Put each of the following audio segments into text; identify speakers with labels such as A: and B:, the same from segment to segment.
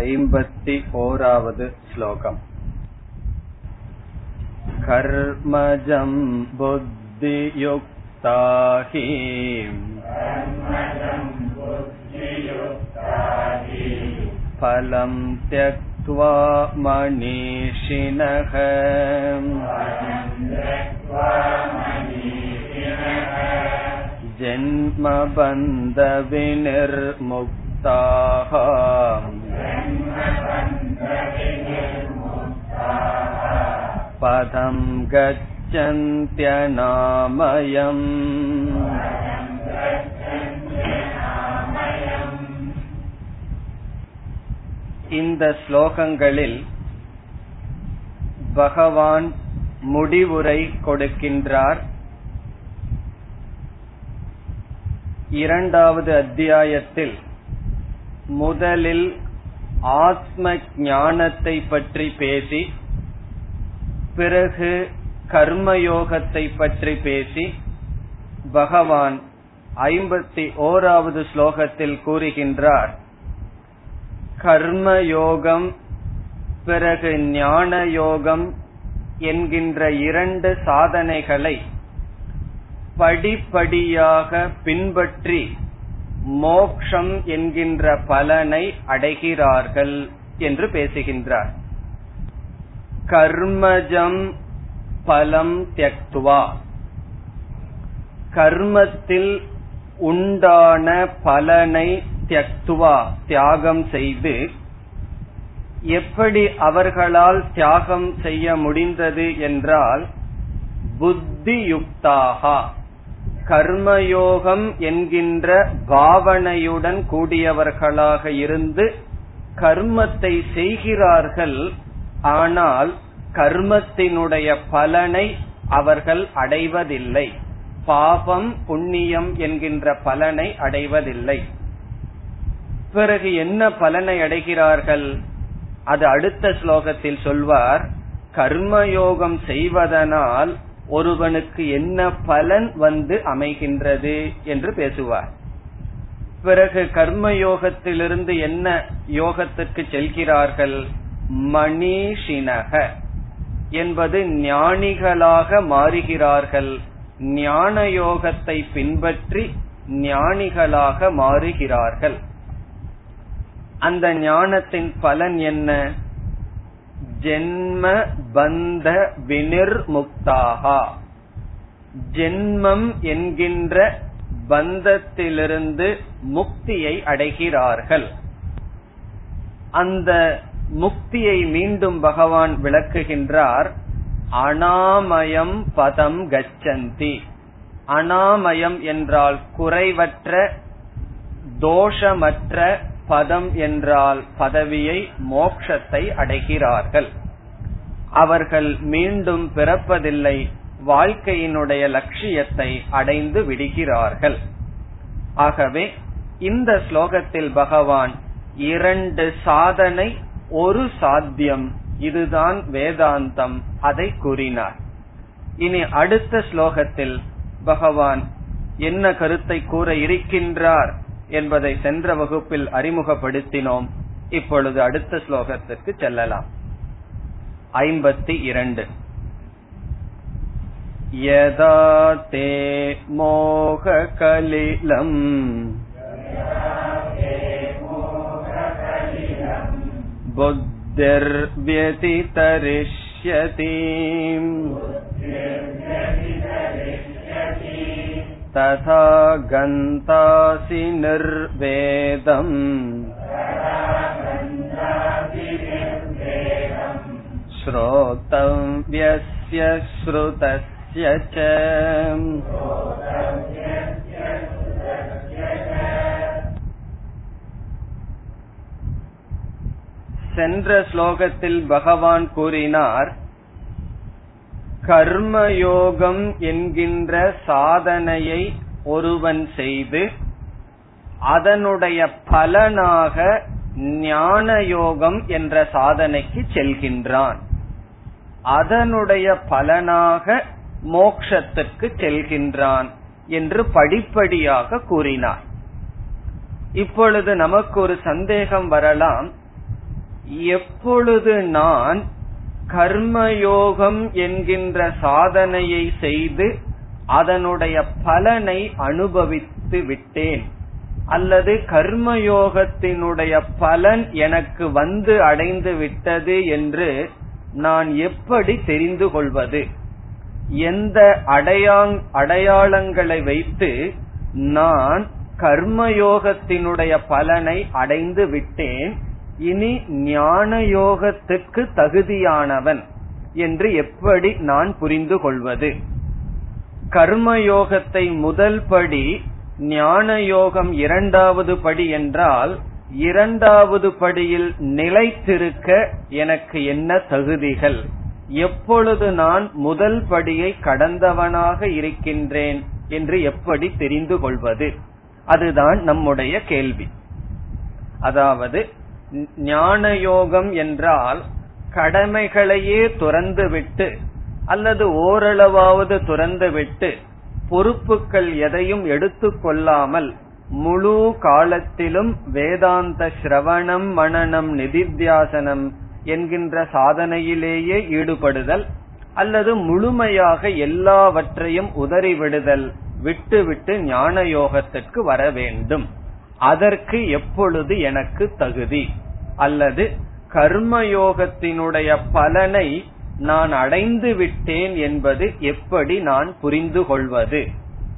A: ऐम्बति ओरावद् श्लोकम् कर्मजं बुद्धियुक्ता हि फलं त्यक्त्वा मनीषिणः जन्मबन्धविनिर्मुक्ताः पदं गच्छन्त्यनामयम् இந்த ஸ்லோகங்களில் பகவான் முடிவுரை கொடுக்கின்றார் இரண்டாவது அத்தியாயத்தில் முதலில் ஆத்ம ஞானத்தை பற்றி பேசி பிறகு கர்மயோகத்தை பற்றி பேசி பகவான் ஐம்பத்தி ஓராவது ஸ்லோகத்தில் கூறுகின்றார் கர்மயோகம் பிறகு ஞான யோகம் என்கின்ற இரண்டு சாதனைகளை படிப்படியாக பின்பற்றி மோக்ஷம் என்கின்ற பலனை அடைகிறார்கள் என்று பேசுகின்றார். கர்மஜம் பலம் தியக்துவா. கர்மத்தில் உண்டான பலனை தியக்துவா தியாகம் செய்து எப்படி அவர்களால் தியாகம் செய்ய முடிந்தது என்றால் புத்தியுக்தாகா. கர்மயோகம் என்கின்ற பாவனையுடன் கூடியவர்களாக இருந்து கர்மத்தை செய்கிறார்கள் ஆனால் கர்மத்தினுடைய பலனை அவர்கள் அடைவதில்லை. பாபம் புண்ணியம் என்கின்ற பலனை அடைவதில்லை. பிறகு என்ன பலனை அடைகிறார்கள்? அது அடுத்த ஸ்லோகத்தில் சொல்வார் கர்மயோகம் செய்வதனால் ஒருவனுக்கு என்ன பலன் வந்து அமைகின்றது என்று பேசுவார். பிறகு கர்ம யோகத்திலிருந்து என்ன யோகத்திற்கு செல்கிறார்கள்? மணிஷினக என்பது ஞானிகளாக மாறுகிறார்கள். ஞான யோகத்தை பின்பற்றி ஞானிகளாக மாறுகிறார்கள். அந்த ஞானத்தின் பலன் என்ன? ஜென்ம பந்த வினிர்முக்தாகா ஜென்மம் என்கின்ற பந்தத்திலிருந்து முக்தியை அடைகிறார்கள். அந்த முக்தியை மீண்டும் பகவான் விளக்குகின்றார் அனாமயம் பதம் கச்சந்தி. அனாமயம் என்றால் குறைவற்ற தோஷமற்ற பதம் என்றால் பதவியை மோக்ஷத்தை அடைகிறார்கள். அவர்கள் மீண்டும் பிறப்பதில்லை வாழ்க்கையினுடைய லட்சியத்தை அடைந்து விடுகிறார்கள். ஆகவே இந்த ஸ்லோகத்தில் பகவான் இரண்டு சாதனை ஒரு சாத்தியம் இதுதான் வேதாந்தம் அதை கூறினார். இனி அடுத்த ஸ்லோகத்தில் பகவான் என்ன கருத்தை கூற இருக்கின்றார்? என்பதை சென்ற வகுப்பில் அறிமுகப்படுத்தினோம் இப்பொழுது அடுத்த ஸ்லோகத்திற்கு செல்லலாம் ஐம்பத்தி இரண்டு யதா தே மோககலிலம் बुद्धिर्व्यतितरिष्यति तथा गन्तासि निर्वेदम् श्रोतव्यस्य श्रुतस्य च சென்ற ஸ்லோகத்தில் பகவான் கூறினார் கர்மயோகம் என்கின்ற சாதனையை ஒருவன் செய்து அதனுடைய பலனாக ஞான யோகம் என்ற சாதனைக்கு செல்கின்றான். அதனுடைய பலனாக மோக்ஷத்துக்கு செல்கின்றான் என்று படிப்படியாக கூறினார். இப்பொழுது நமக்கு ஒரு சந்தேகம் வரலாம். எப்பொழுது நான் கர்மயோகம் என்கின்ற சாதனையை செய்து அதனுடைய பலனை அனுபவித்து விட்டேன். அல்லது கர்மயோகத்தினுடைய பலன் எனக்கு வந்து அடைந்து விட்டது என்று நான் எப்படி தெரிந்து கொள்வது? எந்த அடையாங் அடையாளங்களை வைத்து நான் கர்மயோகத்தினுடைய பலனை அடைந்து விட்டேன். இனி ஞான யோகத்திற்கு தகுதியானவன் என்று எப்படி நான் புரிந்து கொள்வது? கர்மயோகத்தை முதல் படி ஞான யோகம் இரண்டாவது படி என்றால் இரண்டாவது படியில் நிலைத்திருக்க எனக்கு என்ன தகுதிகள்? எப்பொழுது நான் முதல் படியை கடந்தவனாக இருக்கின்றேன் என்று எப்படி தெரிந்து கொள்வது? அதுதான் நம்முடைய கேள்வி. அதாவது ஞான யோகம் என்றால் கடமைகளையே துறந்துவிட்டு அல்லது ஓரளவாவது துறந்துவிட்டு பொறுப்புகள் எதையும் எடுத்துக்கொள்ளாமல் முழு காலத்திலும் வேதாந்த சிரவணம் மனநம் நிதித்தியாசனம் என்கின்ற சாதனையிலேயே ஈடுபடுதல் அல்லது முழுமையாக எல்லாவற்றையும் உதறிவிடுதல் விட்டுவிட்டு ஞான யோகத்திற்கு வர வேண்டும். அதற்கு எப்பொழுது எனக்கு தகுதி? அல்லது கர்மயோகத்தினுடைய பலனை நான் அடைந்து விட்டேன் என்பது எப்படி நான் புரிந்து கொள்வது?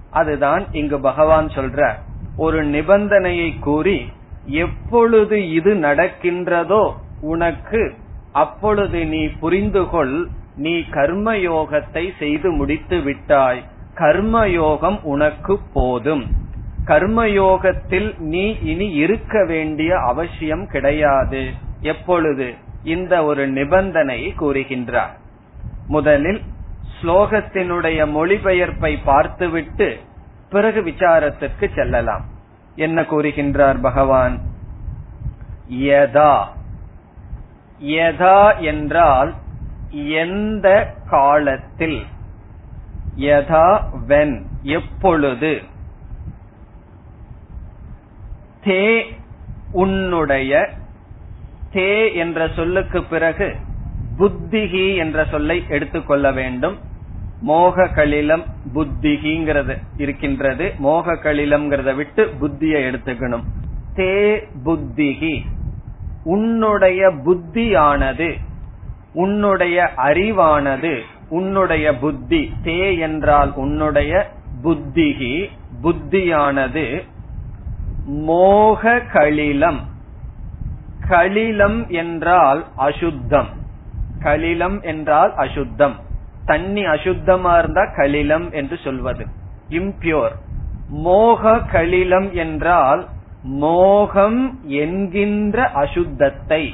A: அதுதான் இங்கு பகவான் சொல்ற. ஒரு நிபந்தனையை கூறி எப்பொழுது இது நடக்கின்றதோ உனக்கு அப்பொழுது நீ புரிந்து கொள் நீ கர்மயோகத்தை செய்து முடித்து விட்டாய். கர்மயோகம் உனக்கு போதும். கர்மயோகத்தில் நீ இனி இருக்க வேண்டிய அவசியம் கிடையாது. எப்பொழுது? இந்த ஒரு நிபந்தனையை கூறுகின்றார். முதலில் ஸ்லோகத்தினுடைய மொழிபெயர்ப்பை பார்த்துவிட்டு பிறகு விசாரத்திற்கு செல்லலாம். என்ன கூறுகின்றார் பகவான்? யதா. யதா என்றால் எந்த காலத்தில்? யதா வென் எப்பொழுது? தே உன்னுடைய தே என்ற சொல்லுக்கு பிறகு புத்திகி என்ற சொல்லை எடுத்துக்கொள்ள வேண்டும். மோக கலிலம் புத்திகிங்கிறது இருக்கின்றது. மோக கலிலம்ங்கிறத விட்டு புத்தியை எடுத்துக்கணும். தே புத்திகி உன்னுடைய புத்தியானது உன்னுடைய அறிவானது உன்னுடைய புத்தி. தே என்றால் உன்னுடைய புத்திகி புத்தியானது மோக கலிலம் கலிலம் என்றால் அசுத்தம். கலிலம் என்றால் அசுத்தம். தண்ணி அசுத்தமா இருந்தா கலிலம் என்று சொல்வது. இம்பியோர். மோக கலிலம் என்றால் மோகம் என்கின்ற அசுத்தத்தை.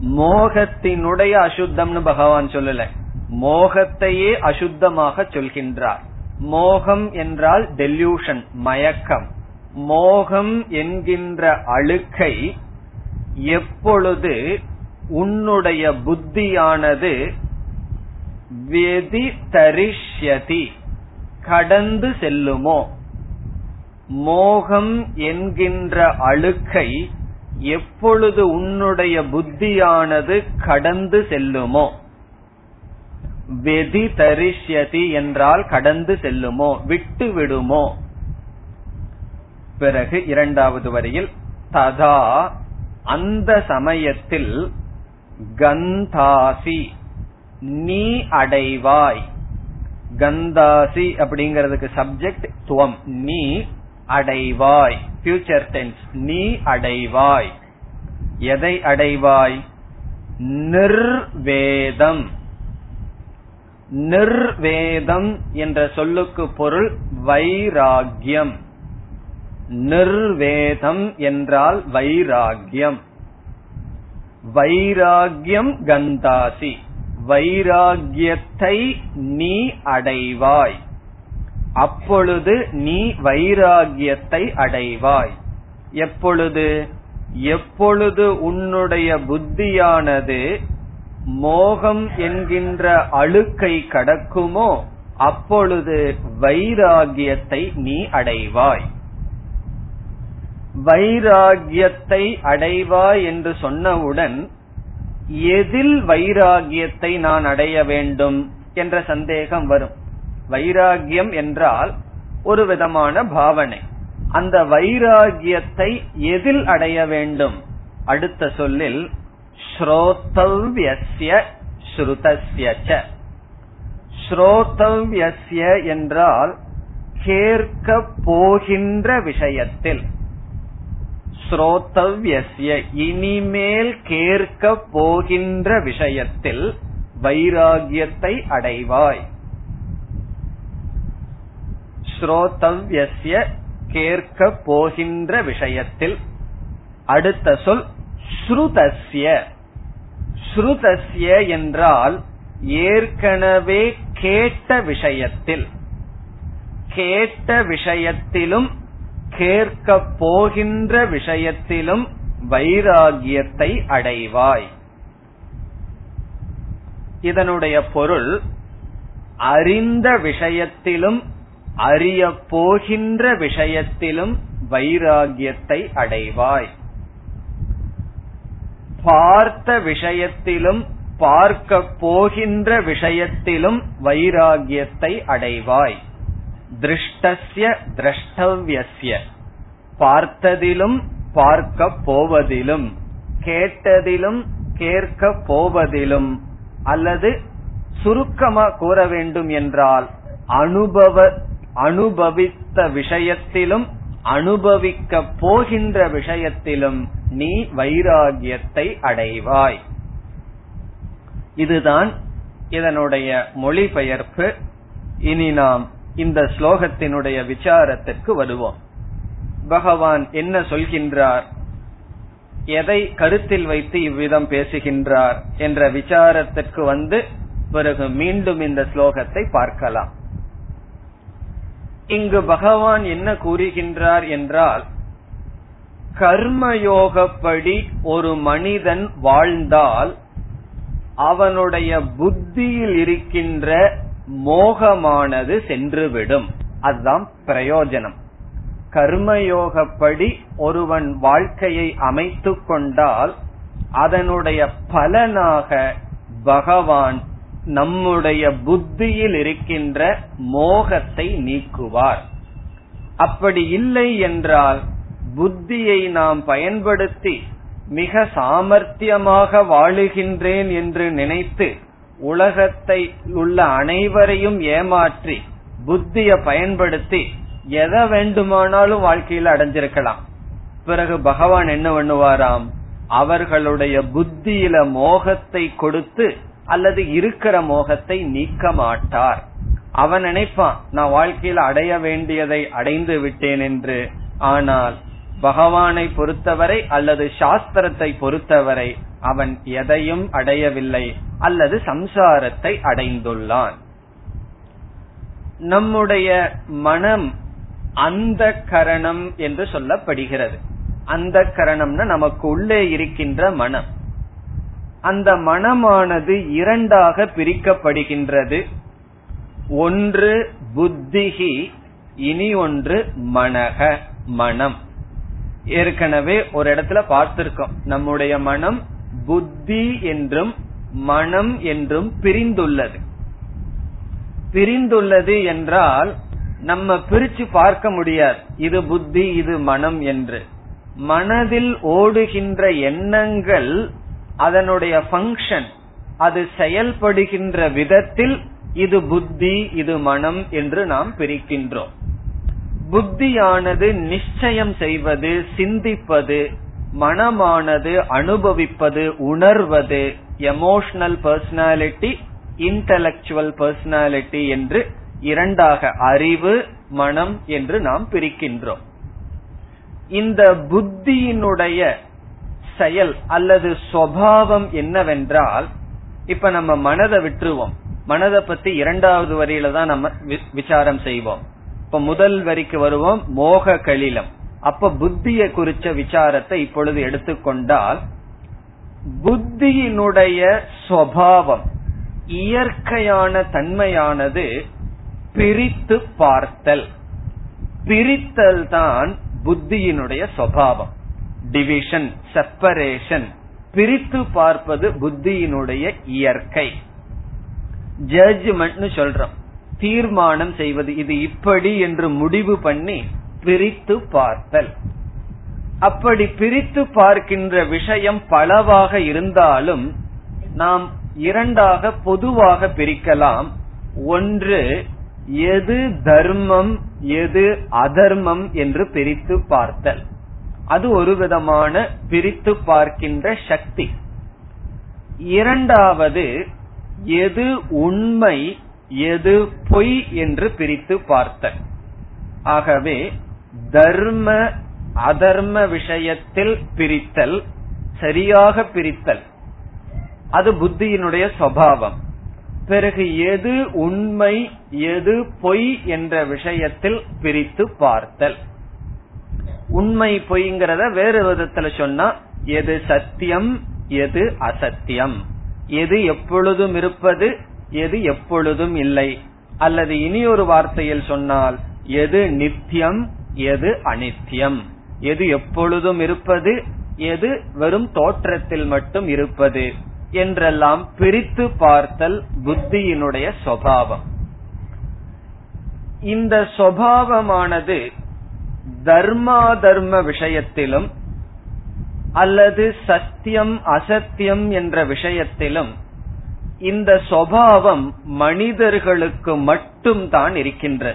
A: மோகத்தினுடைய அசுத்தம்னு பகவான் சொல்லல. மோகத்தையே அசுத்தமாக சொல்கின்றார். மோகம் என்றால் டெல்யூஷன் மயக்கம். மோகம் என்கின்ற அழுக்கை எப்பொழுது உன்னுடைய புத்தியானது வெதிதரிஷ்யதி கடந்து செல்லுமோ? மோகம் என்கின்ற அழுக்கை எப்பொழுது உன்னுடைய புத்தியானது கடந்து செல்லுமோ? வெதி தரிஷ்யதி என்றால் கடந்து செல்லுமோ? விட்டு விடுமோ பிறகு இரண்டாவது வரியில் ததா அந்த சமயத்தில் கந்தாசி நீ அடைவாய். கந்தாசி அப்படிங்கிறதுக்கு சப்ஜெக்ட் துவம். நீ அடைவாய். பியூச்சர் டென்ஸ் நீ அடைவாய். எதை அடைவாய்? நிர்வேதம். நிர்வேதம் என்ற சொல்லுக்கு பொருள் வைராகியம் நிர்வேதம் என்றால் வைராகியம் வைராகியம் கந்தாசி. வைராகியத்தை நீ அடைவாய். அப்பொழுது நீ வைராகியத்தை அடைவாய். எப்பொழுது? எப்பொழுது உன்னுடைய புத்தியானது மோகம் என்கின்ற அழுக்கை கடக்குமோ அப்பொழுது வைராகியத்தை நீ அடைவாய். வைராகியத்தை அடைவாய் என்று சொன்னவுடன் எதில் வைராகியத்தை நான் அடைய வேண்டும் என்ற சந்தேகம் வரும். வைராகியம் என்றால் ஒரு விதமான பாவனை. அந்த வைராகியத்தை எதில் அடைய வேண்டும்? அடுத்த சொல்லில் ஸ்ரோதவ்யஸ்ய ஸ்ருதஸ்ய ஸ்ரோதவ்யஸ்ய என்றால் கேட்க போகின்ற விஷயத்தில். ஸ்ரோதவ்யஸ்ய இனிமேல் கேட்க போகின்ற விஷயத்தில் வைராகியத்தை அடைவாய். ஸ்ரோதவ்யஸ்ய கேட்க போகின்ற விஷயத்தில் அடுத்த சொல் ஸ்ருதஸ்ய. ஸ்ருதஸ்ய என்றால் ஏற்கனவே கேட்ட விஷயத்தில். கேட்ட விஷயத்திலும் கேட்க போகின்ற விஷயத்திலும் வைராகியத்தை அடைவாய். இதனுடைய பொருள் அறிந்த விஷயத்திலும் அறிய போகின்ற விஷயத்திலும் வைராகியத்தை அடைவாய். பார்த்த விஷயத்திலும் பார்க்க போகின்ற விஷயத்திலும் வைராகியத்தை அடைவாய். திருஷ்டசிய திரஷ்டவ்யஸ்ய. பார்த்ததிலும் பார்க்க போவதிலும் கேட்டதிலும் கேட்க போவதிலும் அல்லது சுருக்கமா கூற வேண்டும் என்றால் அனுபவ அனுபவித்த விஷயத்திலும் அனுபவிக்க போகின்ற விஷயத்திலும் நீ வைராகியத்தை அடைவாய். இதுதான் இதனுடைய மொழிபெயர்ப்பு. இனி நாம் இந்த ஸ்லோகத்தினுடைய விசாரத்திற்கு வருவோம். பகவான் என்ன சொல்கின்றார்? எதை கருத்தில் வைத்து இவ்விதம் பேசுகின்றார் என்ற விசாரத்திற்கு வந்து பிறகு மீண்டும் இந்த ஸ்லோகத்தை பார்க்கலாம். இங்கு பகவான் என்ன கூறுகின்றார் என்றால் கர்மயோகப்படி ஒரு மனிதன் வாழ்ந்தால் அவனுடைய புத்தியில் இருக்கின்ற மோகமானது சென்றுவிடும். அதுதான் பிரயோஜனம். கர்மயோகப்படி ஒருவன் வாழ்க்கையை அமைத்து கொண்டால் அதனுடைய பலனாக பகவான் நம்முடைய புத்தியில் இருக்கின்ற மோகத்தை நீக்குவார். அப்படி இல்லை என்றால் புத்தியை நாம் பயன்படுத்தி மிக சாமர்த்தியமாக வாழுகின்றேன் என்று நினைத்து உலகத்தை உள்ள அனைவரையும் ஏமாற்றி புத்திய பயன்படுத்தி எதை வேண்டுமானாலும் வாழ்க்கையில் அடைஞ்சிருக்கலாம். பிறகு பகவான் என்ன பண்ணுவாராம்? அவர்களுடைய புத்தியில மோகத்தை கொடுத்து அல்லது இருக்கிற மோகத்தை நீக்க மாட்டார். அவன் நினைப்பான் நான் வாழ்க்கையில் அடைய வேண்டியதை அடைந்து விட்டேன் என்று. ஆனால் பகவானை பொறுத்தவரை அல்லது சாஸ்திரத்தை பொறுத்தவரை அவன் எதையும் அடையவில்லை. அல்லது சம்சாரத்தை அடைந்துள்ளான். நம்முடைய மனம் அந்த கரணம் என்று சொல்லப்படுகிறது. அந்த கரணம்னா நமக்கு உள்ளே இருக்கின்ற மனம். அந்த மனமானது இரண்டாக பிரிக்கப்படுகின்றது. ஒன்று புத்திகி இனி ஒன்று மனக மனம். ஏற்கனவே ஒரு இடத்துல பார்த்திருக்கோம். நம்முடைய மனம் புத்தி என்றும் மனம் என்றும் பிரிந்துள்ளது. பிரிந்துள்ளது என்றால் நம்ம பிரிச்சு பார்க்க முடியாது. இது புத்தி இது மனம் என்று. மனதில் ஓடுகின்ற எண்ணங்கள் அதனுடைய ஃபங்க்ஷன் அது செயல்படுகின்ற விதத்தில் இது புத்தி இது மனம் என்று நாம் பிரிக்கின்றோம். புத்தியானது நிச்சயம் செய்வது சிந்திப்பது மனமானது அனுபவிப்பது உணர்வது எமோஷனல் பர்சனாலிட்டி இன்டலக்சுவல் பர்சனாலிட்டி என்று இரண்டாக அறிவு மனம் என்று நாம் பிரிக்கின்றோம். இந்த புத்தியினுடைய செயல் அல்லது சுவாவம் என்னவென்றால் இப்ப நம்ம மனதை விட்டுருவோம். மனதை பத்தி இரண்டாவது வரியில தான் நம்ம விசாரம் செய்வோம். இப்ப முதல் வரிக்கு வருவோம் மோக கலிலம் அப்ப புத்திய குறிச்ச விசாரத்தை இப்பொழுது எடுத்துக்கொண்டால் புத்தியினுடைய சுவாவம் இயற்கையான தன்மையானது பிரித்து பார்த்தல். பிரித்தல் தான் புத்தியினுடைய சுவாவம். டிவிஷன் செப்பரேஷன் பிரித்து பார்ப்பது புத்தியினுடைய இயற்கை. ஜட்ஜ்மெண்ட் சொல்றோம். தீர்மானம் செய்வது இது இப்படி என்று முடிவு பண்ணி பிரித்து பார்த்தல். அப்படி பிரித்து பார்க்கின்ற விஷயம் பலவாக இருந்தாலும் நாம் இரண்டாக பொதுவாக பிரிக்கலாம். ஒன்று எது தர்மம் எது அதர்மம் என்று பிரித்து பார்த்தல். அது ஒரு விதமான பிரித்து பார்க்கின்ற சக்தி. இரண்டாவது எது உண்மை எது பொய் என்று பிரித்து பார்த்தல். ஆகவே தர்ம அதர்ம விஷயத்தில் பிரித்தல் சரியாக பிரித்தல். அது புத்தியினுடைய சுவாவம். பிறகு எது உண்மை எது பொய் என்ற விஷயத்தில் பிரித்து பார்த்தல். உண்மை பொய்ங்கிறத வேறு விதத்துல சொன்னா எது சத்தியம் எது அசத்தியம். எது எப்பொழுதும் இருப்பது எது எப்பொழுதும் இல்லை. அல்லது இனி ஒரு வார்த்தையில் சொன்னால் எது நித்தியம் எது அனித்தியம். எது எப்பொழுதும் இருப்பது எது வெறும் தோற்றத்தில் மட்டும் இருப்பது என்றெல்லாம் பிரித்து பார்த்தல் புத்தியினுடைய சுவாவம். இந்த சுவாவமானது தர்மா தர்ம விஷயத்திலும் அல்லது சத்தியம் அசத்தியம் என்ற விஷயத்திலும் இந்த சுவாவம் மனிதர்களுக்கு மட்டும் தான் இருக்கின்ற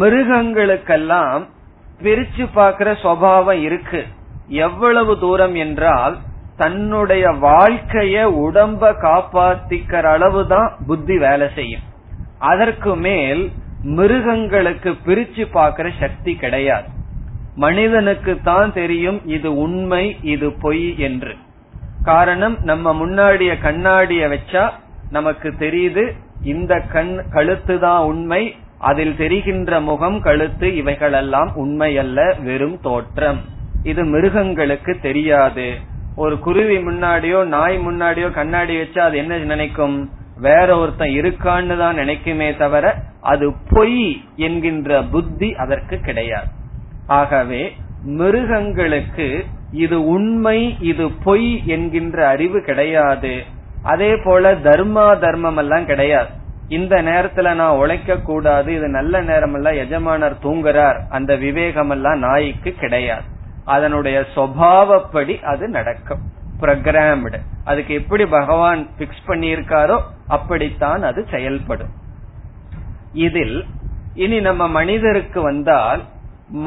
A: மிருகங்களுக்கெல்லாம் பிரிச்சு பார்க்கிற சுவாவம் இருக்கு. எவ்வளவு தூரம் என்றால் தன்னுடைய வாழ்க்கைய உடம்ப காப்பாத்திக்கிற அளவுதான் புத்தி வேலை செய்யும். அதற்கு மேல் மிருகங்களுக்கு பிரிச்சு பார்க்கிற சக்தி கிடையாது. மனிதனுக்கு தான் தெரியும் இது உண்மை இது பொய் என்று. காரணம் நம்ம முன்னாடிய கண்ணாடிய வச்சா நமக்கு தெரியுது இந்த கண் கழுத்து தான் உண்மை அதில் தெரிகின்ற முகம் கழுத்து இவைகளெல்லாம் உண்மையல்ல வெறும் தோற்றம். இது மிருகங்களுக்கு தெரியாது. ஒரு குருவி முன்னாடியோ நாய் முன்னாடியோ கண்ணாடி வச்சா அது என்ன நினைக்கும்? வேற ஒருத்தன் இருக்கான்னு தான் நினைக்குமே தவிர அது பொய் என்கின்ற புத்தி அதற்கு கிடையாது. ஆகவே மிருகங்களுக்கு இது உண்மை இது பொய் என்கின்ற அறிவு கிடையாது. அதே போல தர்மா தர்மம் எல்லாம் கிடையாது. இந்த நேரத்துல நான் உழைக்க கூடாது இது நல்ல நேரம் எல்லாம் எஜமானர் தூங்குறார் அந்த விவேகம் எல்லாம் நாய்க்கு கிடையாது. அதனுடைய சுவாவப்படி அது நடக்கும். ப்ரோக்ராம்டு அதுக்கு எப்படி பகவான் பிக்ஸ் பண்ணியிருக்காரோ அப்படித்தான் அது செயல்படும். இதில் இனி நம்ம மனிதருக்கு வந்தால்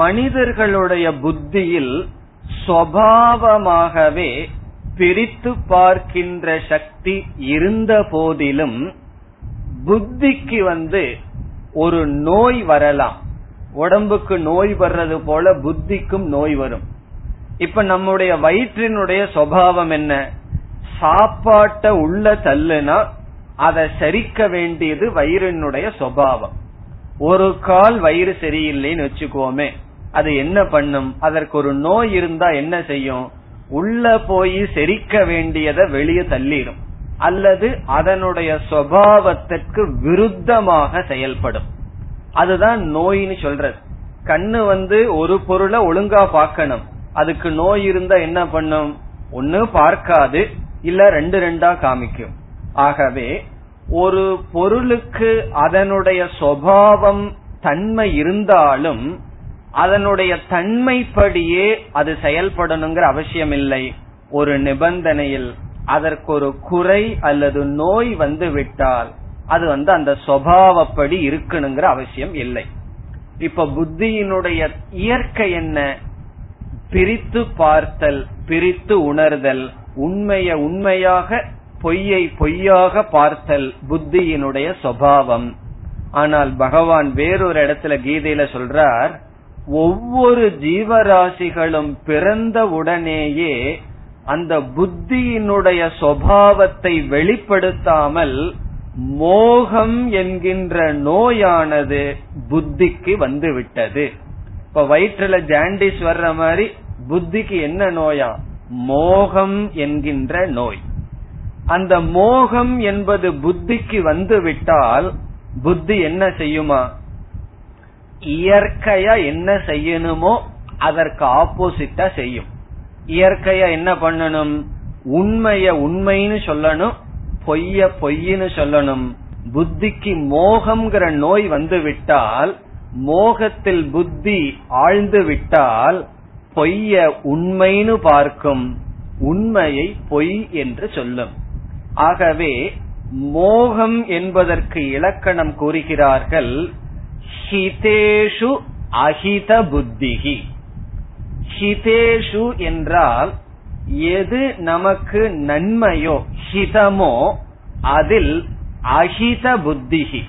A: மனிதர்களுடைய புத்தியில் சுவாவமாகவே பிரித்து பார்க்கின்ற சக்தி இருந்த போதிலும் புத்திக்கு வந்து ஒரு நோய் வரலாம். உடம்புக்கு நோய் வர்றது போல புத்திக்கும் நோய் வரும். இப்ப நம்முடைய வயிற்றினுடைய சுவாவம் என்ன? சாப்பாட்ட உள்ள தள்ளுனா அதை சரிக்க வேண்டியது வயிறினுடைய சுவாவம். ஒரு கால் வயிறு சரியில்லைன்னு வச்சுக்கோமே அது என்ன பண்ணும்? அதற்கு ஒரு நோய் இருந்தா என்ன செய்யும்? உள்ள போய் செரிக்க வேண்டியதை வெளியே தள்ளிடும். அல்லது அதனுடைய சுவாவத்திற்கு விருத்தமாக செயல்படும். அதுதான் நோயின்னு சொல்றது. கண்ணு வந்து ஒரு பொருளை ஒழுங்கா பார்க்கணும். அதுக்கு நோய் இருந்தா என்ன பண்ணும்? ஒண்ணு பார்க்காது இல்ல ரெண்டு ரெண்டா காமிக்கும். ஆகவே ஒரு பொருளுக்கு அதனுடைய சுவாவம் தன்மை இருந்தாலும் அதனுடைய தன்மைப்படியே அது செயல்படணுங்கிற அவசியம் இல்லை ஒரு நிபந்தனையில் அதற்கு ஒரு குறை அல்லது நோய் வந்து விட்டால் அது வந்து அந்த சுவாவப்படி இருக்கணுங்கிற அவசியம் இல்லை. இப்ப புத்தியினுடைய இயற்கை என்ன? பிரித்து பார்த்தல் பிரித்து உணர்தல் உண்மைய உண்மையாக பொய்யை பொய்யாக பார்த்தல் புத்தியினுடைய சுவாவம். ஆனால் பகவான் வேறொரு இடத்துல கீதையில சொல்றார் ஒவ்வொரு ஜீவராசிகளும் பிறந்த உடனேயே அந்த புத்தியினுடைய சுவாவத்தை வெளிப்படுத்தாமல் மோகம் என்கின்ற நோயானது புத்திக்கு வந்து விட்டது இப்ப வயிற்றுல ஜாண்டிஸ் வர்ற மாதிரி புத்திக்கு என்ன நோயா? மோகம் என்கின்ற நோய். அந்த மோகம் என்பது புத்திக்கு வந்து விட்டால் புத்தி என்ன செய்யுமா? இயற்கையா என்ன செய்யணுமோ அதற்கு ஆப்போசிட்டா செய்யும். இயற்கையா என்ன பண்ணணும்? உண்மைய உண்மைன்னு சொல்லணும் பொய்ய பொய்ன்னு சொல்லணும். புத்திக்கு மோகம்ங்கிற நோய் வந்து விட்டால் மோகத்தில் புத்தி ஆழ்ந்து விட்டால் பொய்ய உண்மைன்னு பார்க்கும். உண்மையை பொய் என்று சொல்லும். ஆகவே மோகம் என்பதற்கு இலக்கணம் கூறுகிறார்கள் ஹிதேஷு அஹித புத்திகி ஹிதேஷு என்றால் எது நமக்கு நன்மையோ ஹிதமோ அதில் அஹித புத்திகி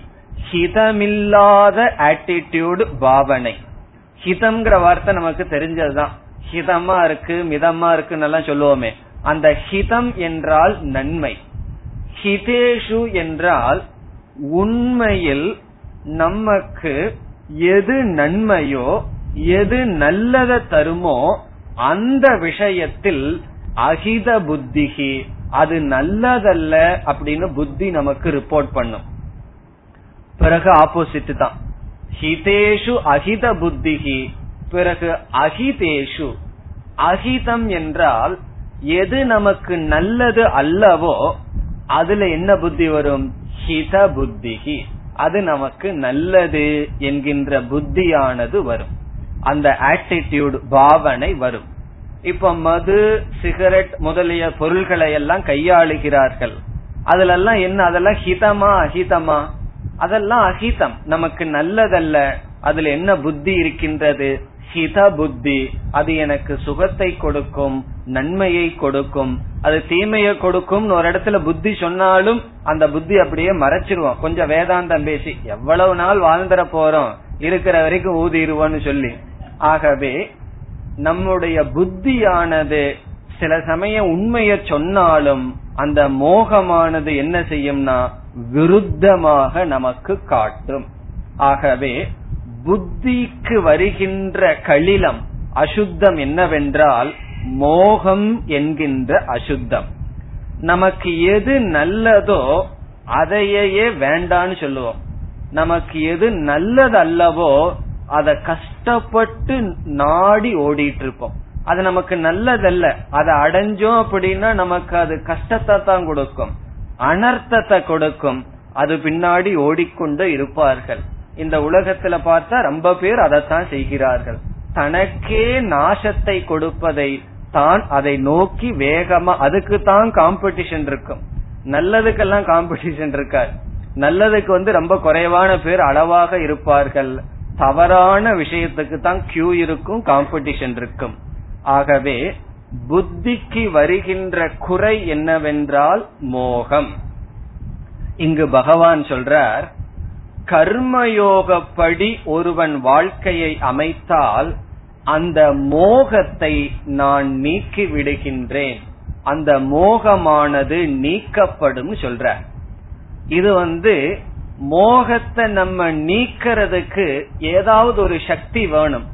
A: ஹிதமில்லாத ஆட்டிடியூடு பாவனை. ஹிதம்ங்கிற வார்த்தை நமக்கு தெரிஞ்சதுதான். ஹிதமா இருக்கு மிதமா இருக்குன்னு எல்லாம் சொல்லுவோமே. அந்த ஹிதம் என்றால் நன்மை. ஹிதேஷு என்றால் உண்மையில் நமக்கு எது நன்மையோ எது நல்லத தருமோ அந்த விஷயத்தில் அகித புத்திகி அது நல்லதல்ல அப்படின்னு புத்தி நமக்கு ரிப்போர்ட் பண்ணும். பிறகு ஆப்போசிட் தான். ஹிதேஷு அகித புத்திகி பிறகு அகிதேஷு. அகிதம் என்றால் எது நமக்கு நல்லது அல்லவோ அதுல என்ன புத்தி வரும்? ஹித புத்திகி அது நமக்கு நல்லது என்கின்ற புத்தியானது வரும். அந்த ஆட்டிடியூட் பாவனை வரும். இப்ப மது சிகரெட் முதலிய பொருள்களை எல்லாம் கையாளுகிறார்கள். அதுல எல்லாம் என்ன? அதெல்லாம் ஹிதமா அஹிதமா? அதெல்லாம் அஹிதம். நமக்கு நல்லதல்ல. அதுல என்ன புத்தி இருக்கின்றது? ஹித புத்தி. அது எனக்கு சுகத்தை கொடுக்கும் நன்மையை கொடுக்கும். அது தீமையை கொடுக்கும் ஒரு இடத்துல புத்தி சொன்னாலும் அந்த புத்தி அப்படியே மறைச்சிருவோம். கொஞ்சம் வேதாந்தம் பேசி எவ்வளவு நாள் வாழ்ந்துட போறோம்? இருக்கிற வரைக்கும் ஊதிடுவோம்னு சொல்லி. ஆகவே நம்முடைய புத்தியானது சில சமயம் உண்மைய சொன்னாலும் அந்த மோகமானது என்ன செய்யும்னா விருத்தமாக நமக்கு காட்டும். ஆகவே புத்திக்கு வருகின்ற கலிலம் அசுத்தம் என்னவென்றால் மோகம் என்கின்ற அசுத்தம். நமக்கு எது நல்லதோ அதையே வேண்டான்னு சொல்லுவோம். நமக்கு எது நல்லது அல்லவோ அதை கஷ்டப்பட்டு நாடி ஓடிட்டு இருப்போம் அது நமக்கு நல்லதல்ல. அதை அடைஞ்சோம் அப்படின்னா நமக்கு அது கஷ்டத்தை தான் கொடுக்கும். அனர்த்தத்தை கொடுக்கும். அது பின்னாடி ஓடிக்கொண்டு இருப்பார்கள். இந்த உலகத்துல பார்த்தா ரொம்ப பேர் அதைத்தான் செய்கிறார்கள். தனக்கே நாசத்தை கொடுப்பதை தான் அதை நோக்கி வேகமா அதுக்கு தான் காம்படிஷன் இருக்கும். நல்லதுக்கெல்லாம் காம்படிஷன் இருக்காது. நல்லதுக்கு வந்து ரொம்ப குறைவான பேர் அளவாக இருப்பார்கள். தவறான விஷயத்துக்கு தான் கியூ இருக்கும் காம்படிஷன் இருக்கும். ஆகவே புத்திக்கு வருகின்ற குறை என்னவென்றால் மோகம். இங்கு பகவான் சொல்றார் கர்மயோகப்படி ஒருவன் வாழ்க்கையை அமைத்தால் அந்த மோகத்தை நான் நீக்கி விடுகின்றேன். அந்த மோகமானது நீக்கப்படும் சொல்ற இது வந்து மோகத்தை நம்ம நீக்கிறதுக்கு ஏதாவது ஒரு சக்தி வேணும்.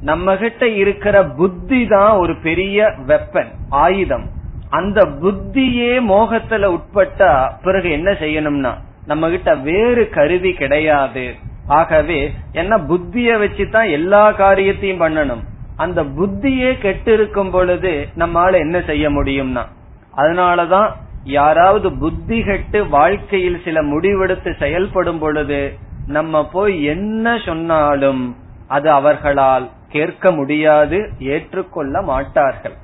A: நம்ம கிட்ட இருக்கிற புத்தி தான் ஒரு பெரிய வெப்பன் ஆயுதம். அந்த புத்தியே மோகத்துல உட்பட்டா பிறகு என்ன செய்யணும்னா நம்ம கிட்ட வேறு கருவி கிடையாது. ஆகவே என்ன புத்திய வச்சுதான் எல்லா காரியத்தையும் பண்ணணும். அந்த புத்தியே கெட்டு இருக்கும் பொழுது நம்மால என்ன செய்ய முடியும்னா அதனாலதான் யாராவது புத்தி கெட்டு வாழ்க்கையில் சில முடிவெடுத்து செயல்படும் பொழுது நம்ம போய் என்ன சொன்னாலும் அது அவர்களால் கேட்க முடியாது ஏற்றுக்கொள்ள மாட்டார்கள்.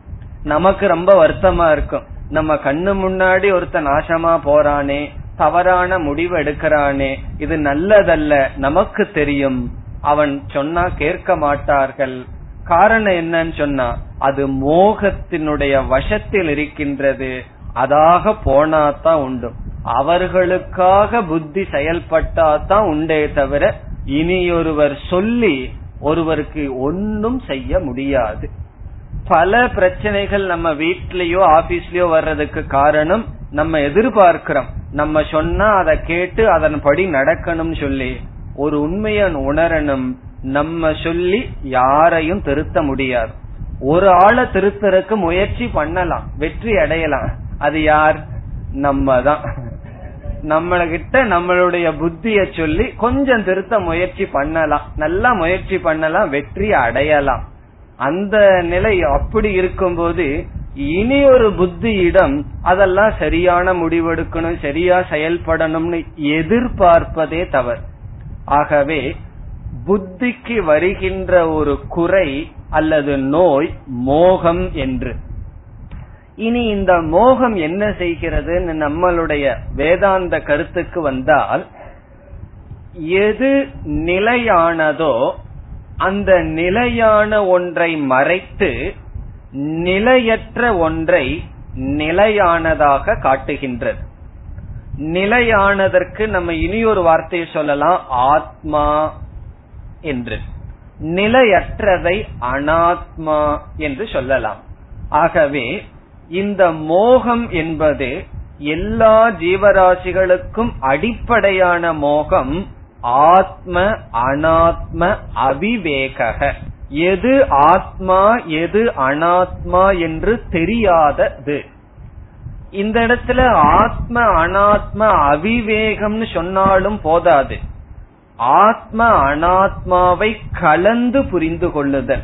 A: நமக்கு ரொம்ப வருத்தமா இருக்கும். நம்ம கண்ணு முன்னாடி ஒருத்த நாசமா போறானே தவறான முடிவு எடுக்கிறானே இது நல்லதல்ல நமக்கு தெரியும். அவன் சொன்னா கேட்க மாட்டார்கள். காரணம் என்னன்னு சொன்னா அது மோகத்தினுடைய வசத்தில் இருக்கின்றது. அதாக போனாதான் உண்டு. அவர்களுக்காக புத்தி செயல்பட்டாதான் உண்டே தவிர இனியொருவர் சொல்லி ஒருவருக்கு ஒன்னும் செய்ய முடியாது. பல பிரச்சனைகள் நம்ம வீட்லயோ ஆபீஸ்லயோ வர்றதுக்கு காரணம் நம்ம எதிர்பார்க்கிறோம். நம்ம சொன்னா அதை கேட்டு அதன்படி நடக்கணும் சொல்லி ஒரு உண்மையை உணரணும். நம்ம சொல்லி யாரையும் திருத்த முடியாது. ஒரு ஆளை திருத்தறக்கு முயற்சி பண்ணலாம். வெற்றி அடையலாம். அது யார்? நம்ம தான் நம்மள கிட்ட நம்மளுடைய புத்திய சொல்லி கொஞ்சம் திருத்த முயற்சி பண்ணலாம். நல்லா முயற்சி பண்ணலாம் வெற்றி அடையலாம். அந்த நிலை அப்படி இருக்கும்போது இனி ஒரு புத்தியிடம் அதெல்லாம் சரியான முடிவெடுக்கணும் சரியா செயல்படணும்னு எதிர்பார்ப்பதே தவறு. ஆகவே புத்திக்கு வருகின்ற ஒரு குறை அல்லது நோய் மோகம் என்று. இனி இந்த மோகம் என்ன செய்கிறதுன்னு நம்மளுடைய வேதாந்த கருத்துக்கு வந்தால் எது நிலையானதோ அந்த நிலையான ஒன்றை மறைத்து நிலையற்ற ஒன்றை நிலையானதாக காட்டுகின்றது. நிலையானதற்கு நம்ம இனி ஒரு வார்த்தையை சொல்லலாம் ஆத்மா என்று. நிலையற்றதை அனாத்மா என்று சொல்லலாம். ஆகவே இந்த மோகம் என்பது எல்லா ஜீவராசிகளுக்கும் அடிப்படையான மோகம் ஆத்ம அனாத்ம அவிவேக எது ஆத்மா எது அனாத்மா என்று தெரியாதது. இந்த இடத்துல ஆத்ம அனாத்ம அவிவேகம்னு சொன்னாலும் போதாது. ஆத்ம அனாத்மாவை கலந்து புரிந்து கொள்ளுதல்.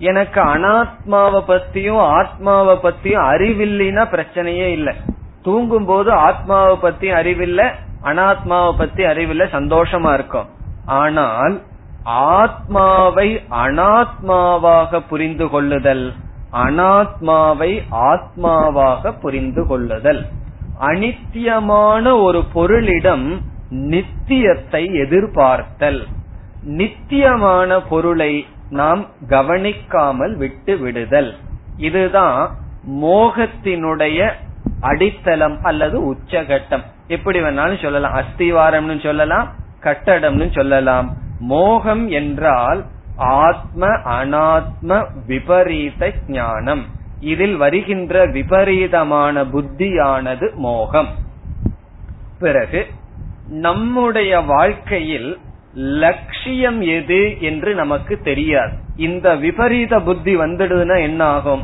A: எனக்கு அனாத்மாவை பத்தியும் ஆத்மாவை பத்தியும் அறிவில்லைன்னா பிரச்சனையே இல்லை. தூங்கும் போது ஆத்மாவை பத்தி அறிவில்லை அனாத்மாவை பத்தி அறிவில்லை சந்தோஷமா இருக்கும். ஆனால் ஆத்மாவை அனாத்மாவாக புரிந்து கொள்ளுதல் அனாத்மாவை ஆத்மாவாக புரிந்து கொள்ளுதல். அனித்தியமான ஒரு பொருளிடம் நித்தியத்தை எதிர்பார்த்தல். நித்தியமான பொருளை நாம் கவனிக்காமல் விட்டு விடுதல். இதுதான் மோகத்தினுடைய அடித்தளம் அல்லது உச்சகட்டம். எப்படி வேணாலும் சொல்லலாம். அஸ்திவாரம்னு சொல்லலாம் கட்டடம்னு சொல்லலாம். மோகம் என்றால் ஆத்ம அனாத்ம விபரீத ஞானம். இதில் வருகின்ற விபரீதமான புத்தியானது மோகம். பிறகு நம்முடைய வாழ்க்கையில் லட்சியம் எது என்று நமக்கு தெரியாது. இந்த விபரீத புத்தி வந்துடுதுன்னா என்ன ஆகும்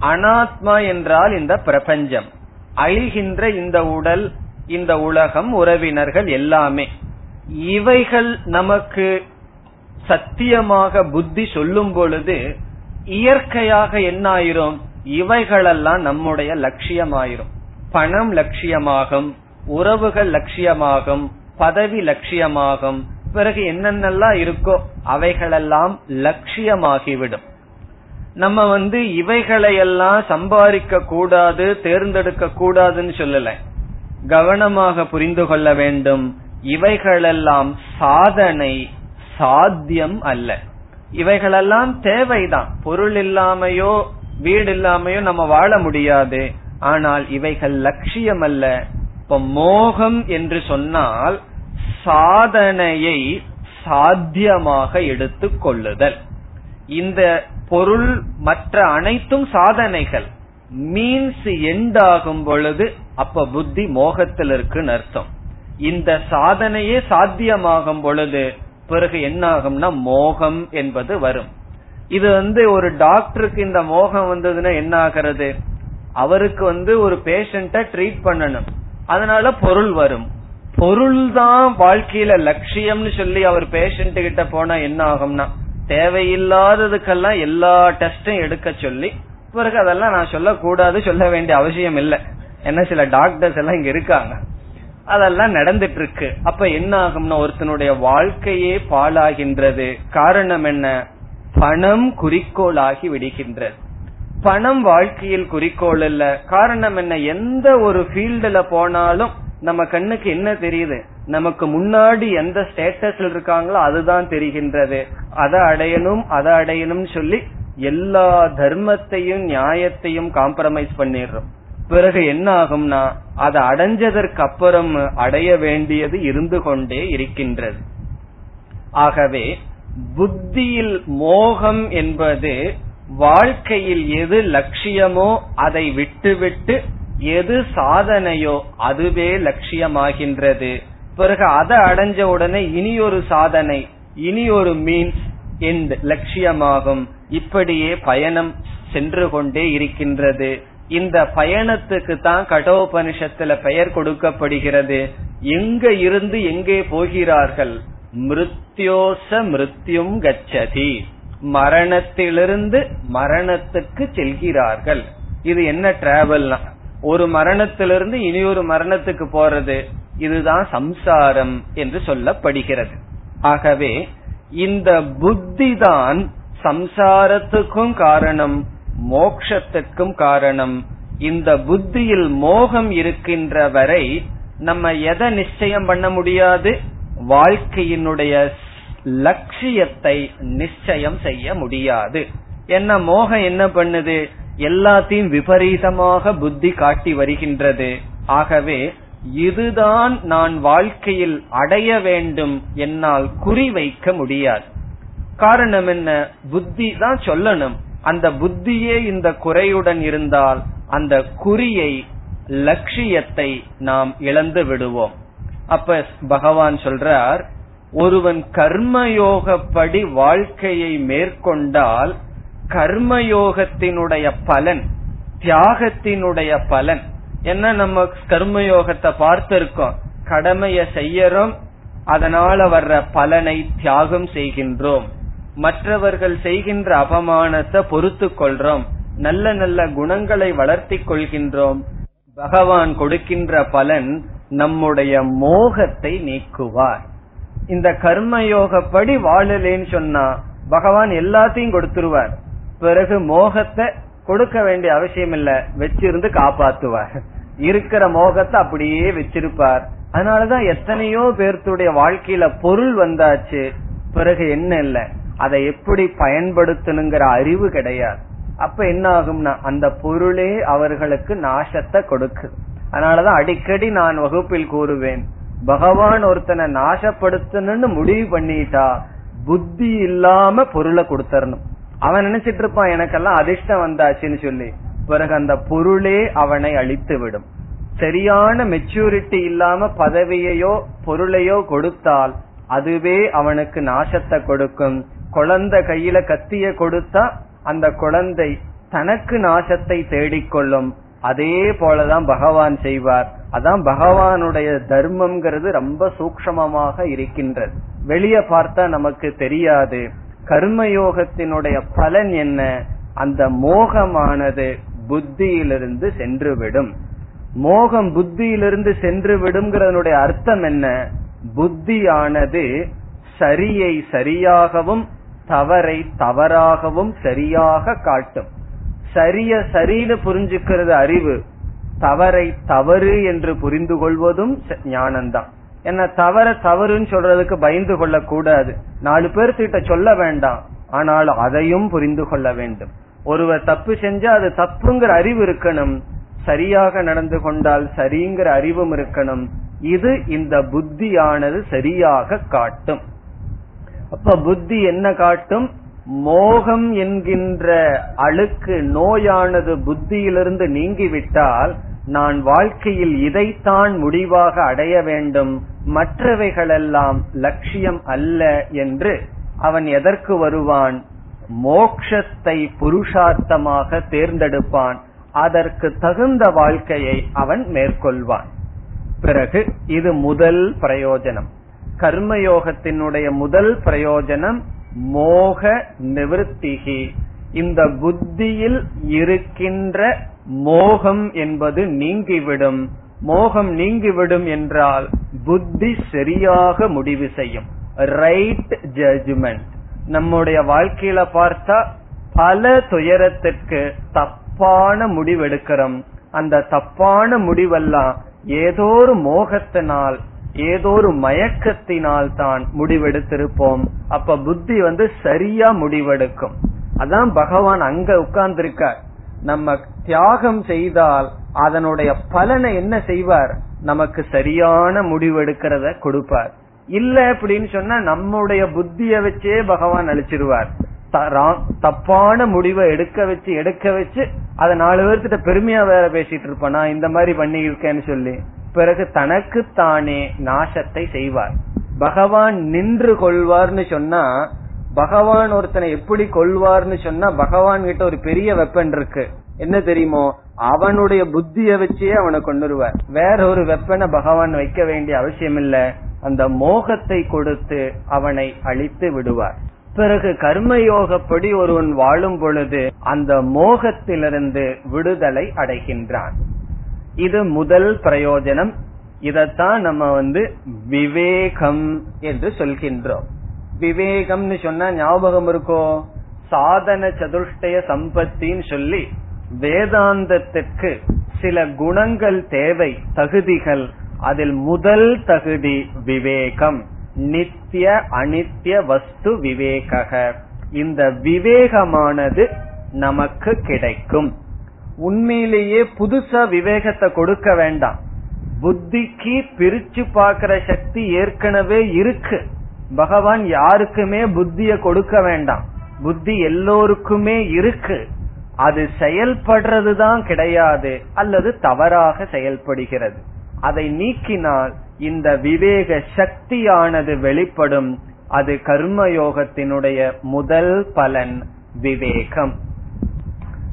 A: அனாத்மா என்றால் இந்த பிரபஞ்சம். அழிகின்ற இந்த உடல் இந்த உலகம் உறவினர்கள் எல்லாமே. இவைகள் நமக்கு சத்தியமாக புத்தி சொல்லும் பொழுது இயற்கையாக என்ன ஆயிரும் இவைகளெல்லாம் நம்முடைய லட்சியமாயிரும். பணம் லட்சியமாகும் உறவுகள் லட்சியமாகும் பதவி லட்சியமாகும் பிறகு என்னென்னலாம் இருக்கோ அவைகளெல்லாம் லட்சியமாகிவிடும். நம்ம வந்து இவைகளையெல்லாம் சம்பாதிக்க கூடாது தேர்ந்தெடுக்க கூடாதுன்னு சொல்லல. கவனமாக புரிந்து கொள்ள வேண்டும். இவைகளெல்லாம் சாதனை சாத்தியம் அல்ல. இவைகளெல்லாம் தேவைதான். பொருள் இல்லாமையோ வீடு இல்லாமையோ நம்ம வாழ முடியாது. ஆனால் இவைகள் லட்சியம் அல்ல இப்ப மோகம் என்று சொன்னால் சாதனையை சாத்தியமாக எடுத்துக் கொள்ளுதல். இந்த பொருள் மற்ற அனைத்தும் சாதனைகள். மீன்ஸ் எண்டாகும் பொழுது அப்ப புத்தி மோகத்தில் இருக்குன்னு அர்த்தம். இந்த சாதனையே சாத்தியமாகும் பொழுது பிறகு என்ன ஆகும்னா மோகம் என்பது வரும். இது வந்து ஒரு டாக்டருக்கு இந்த மோகம் வந்ததுன்னா என்ன ஆகிறது அவருக்கு வந்து ஒரு பேஷண்ட ட்ரீட் பண்ணணும். அதனால பொருள் வரும். பொருள் தான் வாழ்க்கையில லட்சியம்னு சொல்லி அவர் பேஷண்ட் கிட்ட போனா என்ன ஆகும்னா தேவையில்லாததுக்கெல்லாம் எல்லா டெஸ்டும் எடுக்க சொல்லி பிறகு அதெல்லாம் நான் சொல்லக்கூடாது சொல்ல வேண்டிய அவசியம் இல்லை. என்ன சில டாக்டர்ஸ் எல்லாம் இங்க இருக்காங்க. அதெல்லாம் நடந்துட்டு இருக்கு அப்ப என்ன ஆகும்னா ஒருத்தனுடைய வாழ்க்கையே பாழாகின்றது. காரணம் என்ன? பணம் குறிக்கோளாகி விடுகின்றது. பணம் வாழ்க்கையில் குறிக்கோள் இல்ல. காரணம் என்ன? எந்த ஒரு ஃபீல்டுல போனாலும் நம்ம கண்ணுக்கு என்ன தெரியுது? நமக்கு முன்னாடி எந்த ஸ்டேட்டஸ்ல இருக்காங்களோ அதுதான் தெரிகின்றது. அதை அடையணும் அதை அடையணும்னு சொல்லி எல்லா தர்மத்தையும் நியாயத்தையும் காம்ப்ரமைஸ் பண்ணிடுறோம். பிறகு என்ன ஆகும்னா அதை அடைஞ்சதற்கு அப்புறம் அடைய வேண்டியது இருந்து கொண்டே இருக்கின்றது. ஆகவே புத்தியில் மோகம் என்பது வாழ்க்கையில் எது லட்சியமோ அதை விட்டுவிட்டு எது சாதனையோ அதுவே லட்சியமாகின்றது. பிறகு அதை அடைஞ்ச உடனே இனி ஒரு சாதனை இனி ஒரு மீன்ஸ் எண்ட் லட்சியமாகும். இப்படியே பயணம் சென்று கொண்டே இருக்கின்றது. இந்த பயணத்துக்கு தான் கடோபனிஷத்துல பெயர் கொடுக்கப்படுகிறது. எங்க இருந்து எங்கே போகிறார்கள்? மிருத்யோச மிருத்யும் கச்சதி. மரணத்திலிருந்து மரணத்துக்கு செல்கிறார்கள். இது என்ன டிராவல்னா ஒரு மரணத்திலிருந்து இனி ஒரு மரணத்துக்கு போறது இதுதான் சம்சாரம் என்று சொல்லப்படுகிறது. ஆகவே இந்த புத்தி தான் சம்சாரத்துக்கும் காரணம் மோக்ஷத்துக்கும் காரணம். இந்த புத்தியில் மோகம் இருக்கின்ற வரை நம்ம எதை நிச்சயம் பண்ண முடியாது? வாழ்க்கையினுடைய லட்சியத்தை நிச்சயம் செய்ய முடியாது. என்ன மோகம் என்ன பண்ணுது? எல்லாத்தையும் விபரீதமாக புத்தி காட்டி வருகின்றது. ஆகவே இதுதான் நான் வாழ்க்கையில் அடைய வேண்டும் என்னால் குறி வைக்க முடியாது. காரணம் என்ன? புத்தி தான் சொல்லணும். அந்த புத்தியே இந்த குறையுடன் இருந்தால் அந்த குறியை லட்சியத்தை நாம் இழந்து விடுவோம். அப்ப பகவான் சொல்றார் ஒருவன் கர்மயோகப்படி வாழ்க்கையை மேற்கொண்டால் கர்மயோகத்தினுடைய பலன் தியாகத்தினுடைய பலன். என்ன நம்ம கர்மயோகத்தை பார்த்திருக்கோம்? கடமைய செய்யறோம் அதனால வர்ற பலனை தியாகம் செய்கின்றோம். மற்றவர்கள் செய்கின்ற அபமானத்தை பொறுத்து கொள்றோம். நல்ல நல்ல குணங்களை வளர்த்தி கொள்கின்றோம். பகவான் கொடுக்கின்ற பலன் நம்முடைய மோகத்தை நீக்குவார். இந்த கர்மயோகப்படி வாழலேன்னு சொன்னா பகவான் எல்லாத்தையும் கொடுத்துருவார். பிறகு மோகத்தை கொடுக்க வேண்டிய அவசியம் இல்ல. வச்சிருந்து காப்பாத்துவார். இருக்கிற மோகத்தை அப்படியே வச்சிருப்பார். அதனாலதான் எத்தனையோ பேர்த்துடைய வாழ்க்கையில பொருள் வந்தாச்சு. பிறகு என்ன இல்ல? அதை எப்படி பயன்படுத்தணுங்கிற அறிவு கிடையாது. அப்ப என்ன ஆகும்னா அந்த பொருளே அவர்களுக்கு நாசத்தை கொடுக்குது அதனாலதான் அடிக்கடி நான் வகுப்பில் கூறுவேன் பகவான் ஒருத்தனை நாசப்படுத்தணும்னு முடிவு பண்ணிட்டா புத்தி இல்லாம பொருளை கொடுத்தரணும். அவன் நினைச்சிட்டு இருப்பான் எனக்கெல்லாம் அதிர்ஷ்டம் வந்தாச்சுன்னு சொல்லி. பிறகு அந்த பொருளே அவனை அழித்து விடும். சரியான மெச்சூரிட்டி இல்லாம பதவியையோ பொருளையோ கொடுத்தால் அதுவே அவனுக்கு நாசத்தை கொடுக்கும். குழந்தை கையில கத்திய கொடுத்தா அந்த குழந்தை தனக்கு நாசத்தை தேடிக்கொள்ளும். அதே போலதான் பகவான் செய்வார். அதான் பகவானுடைய தர்மம்ங்கிறது ரொம்ப சூக்ஷமமாக இருக்கின்றது. வெளியே பார்த்தா நமக்கு தெரியாது. கர்மயோகத்தினுடைய பலன் என்ன? அந்த மோகமானது புத்தியிலிருந்து சென்றுவிடும். மோகம் புத்தியிலிருந்து சென்று விடும்ங்கிறதனுடைய அர்த்தம் என்ன? புத்தியானது சரியை சரியாகவும் தவறை தவறாகவும் சரியாக காட்டும். சரிய சரின்னு புரிஞ்சுக்கிறது அறிவு. தவறை தவறு என்று புரிந்து கொள்வதும் ஞானம்தான் என்ன தவற தவறுன்னு சொல்றதுக்கு பயந்து கொள்ள கூடாது நாலு பேர்த்திட்ட சொல்ல வேண்டாம். ஆனால் அதையும் புரிந்து கொள்ள வேண்டும். ஒருவர் தப்பு செஞ்சா அது தப்புங்கிற அறிவு இருக்கணும். சரியாக நடந்து கொண்டால் சரிங்கிற அறிவும் இருக்கணும். இது இந்த புத்தியானது சரியாக காட்டும். அப்ப புத்தி என்ன காட்டும்? மோகம் என்கின்ற அழுக்கு நோயானது புத்தியிலிருந்து நீங்கிவிட்டால் நான் வாழ்க்கையில் இதைத்தான் முடிவாக அடைய வேண்டும். மற்றவைகளெல்லாம் லட்சியம் அல்ல என்று அவன் எதற்கு வருவான்? மோக்ஷத்தை புருஷார்த்தமாக தேர்ந்தெடுப்பான். அதற்கு தகுந்த வாழ்க்கையை அவன் மேற்கொள்வான். பிறகு இது முதல் பிரயோஜனம். கர்மயோகத்தினுடைய முதல் பிரயோஜனம் மோக நிவர்த்திகி. இந்த புத்தியில் இருக்கின்ற மோகம் என்பது நீங்கிவிடும். மோகம் நீங்கிவிடும் என்றால் புத்தி சரியாக முடிவு செய்யும். ரைட் ஜட்ஜ்மெண்ட் நம்முடைய வாழ்க்கையில பார்த்தா பல துயரத்திற்கு தப்பான முடிவெடுக்கிறோம். அந்த தப்பான முடிவெல்லாம் ஏதோ ஒரு மோகத்தினால் ஏதோ ஒரு மயக்கத்தினால் தான் முடிவெடுத்திருப்போம். அப்ப புத்தி வந்து சரியா முடிவெடுக்கும். அதான் பகவான் அங்க உட்கார்ந்திருக்கார். நம்ம தியாகம் செய்தால் அதனுடைய பலனை என்ன செய்வார்? நமக்கு சரியான முடிவெடுக்கிறத கொடுப்பார். இல்ல அப்படின்னு சொன்னா நம்முடைய புத்திய வச்சே பகவான் அழிச்சிருவார். தப்பான முடிவை எடுக்க வச்சு எடுக்க வச்சு அதை நாலு பேர்த்திட்ட பெருமையா வேற பேசிட்டு இருப்பான் இந்த மாதிரி பண்ணி இருக்கேன்னு சொல்லி. பிறகு தனக்கு தானே நாசத்தை செய்வார். பகவான் நின்று கொள்வார்னு சொன்னா பகவான் ஒருத்தனை எப்படி கொள்வார்னு சொன்னா பகவான் கிட்ட ஒரு பெரிய வெப்பன் இருக்கு. என்ன தெரியுமோ? அவனுடைய புத்திய வச்சே அவனை கொண்டுருவார் வேற ஒரு வெப்பனை பகவான் வைக்க வேண்டிய அவசியம் இல்ல. அந்த மோகத்தை கொடுத்து அவனை அழித்து விடுவார். பிறகு கர்மயோகப்படி ஒருவன் வாழும் பொழுது அந்த மோகத்திலிருந்து விடுதலை அடைகின்றான். இது முதல் பிரயோஜனம். இதத்தான் நம்ம வந்து விவேகம் என்று சொல்கின்றோம். விவேகம்னு சொன்னா ஞாபகம் இருக்கோ? சாதன சதுஷ்டய சம்பத்தின்னு சொல்லி வேதாந்தத்திற்கு சில குணங்கள் தேவை தகுதிகள். அதில் முதல் தகுதி விவேகம். நித்திய அனித்திய வஸ்து விவேக இந்த விவேகமானது நமக்கு கிடைக்கும். உண்மையிலேயே புதுசா விவேகத்தை கொடுக்க வேண்டாம். புத்திக்கு பிரிச்சு பார்க்கிற சக்தி ஏற்கனவே இருக்கு. பகவான் யாருக்குமே புத்திய கொடுக்க வேண்டாம். புத்தி எல்லோருக்குமே இருக்கு. அது செயல்படுறதுதான் கிடையாது அல்லது தவறாக செயல்படுகிறது. அதை நீக்கினால் இந்த விவேக சக்தியானது வெளிப்படும். அது கர்மயோகத்தினுடைய முதல் பலன் விவேகம்.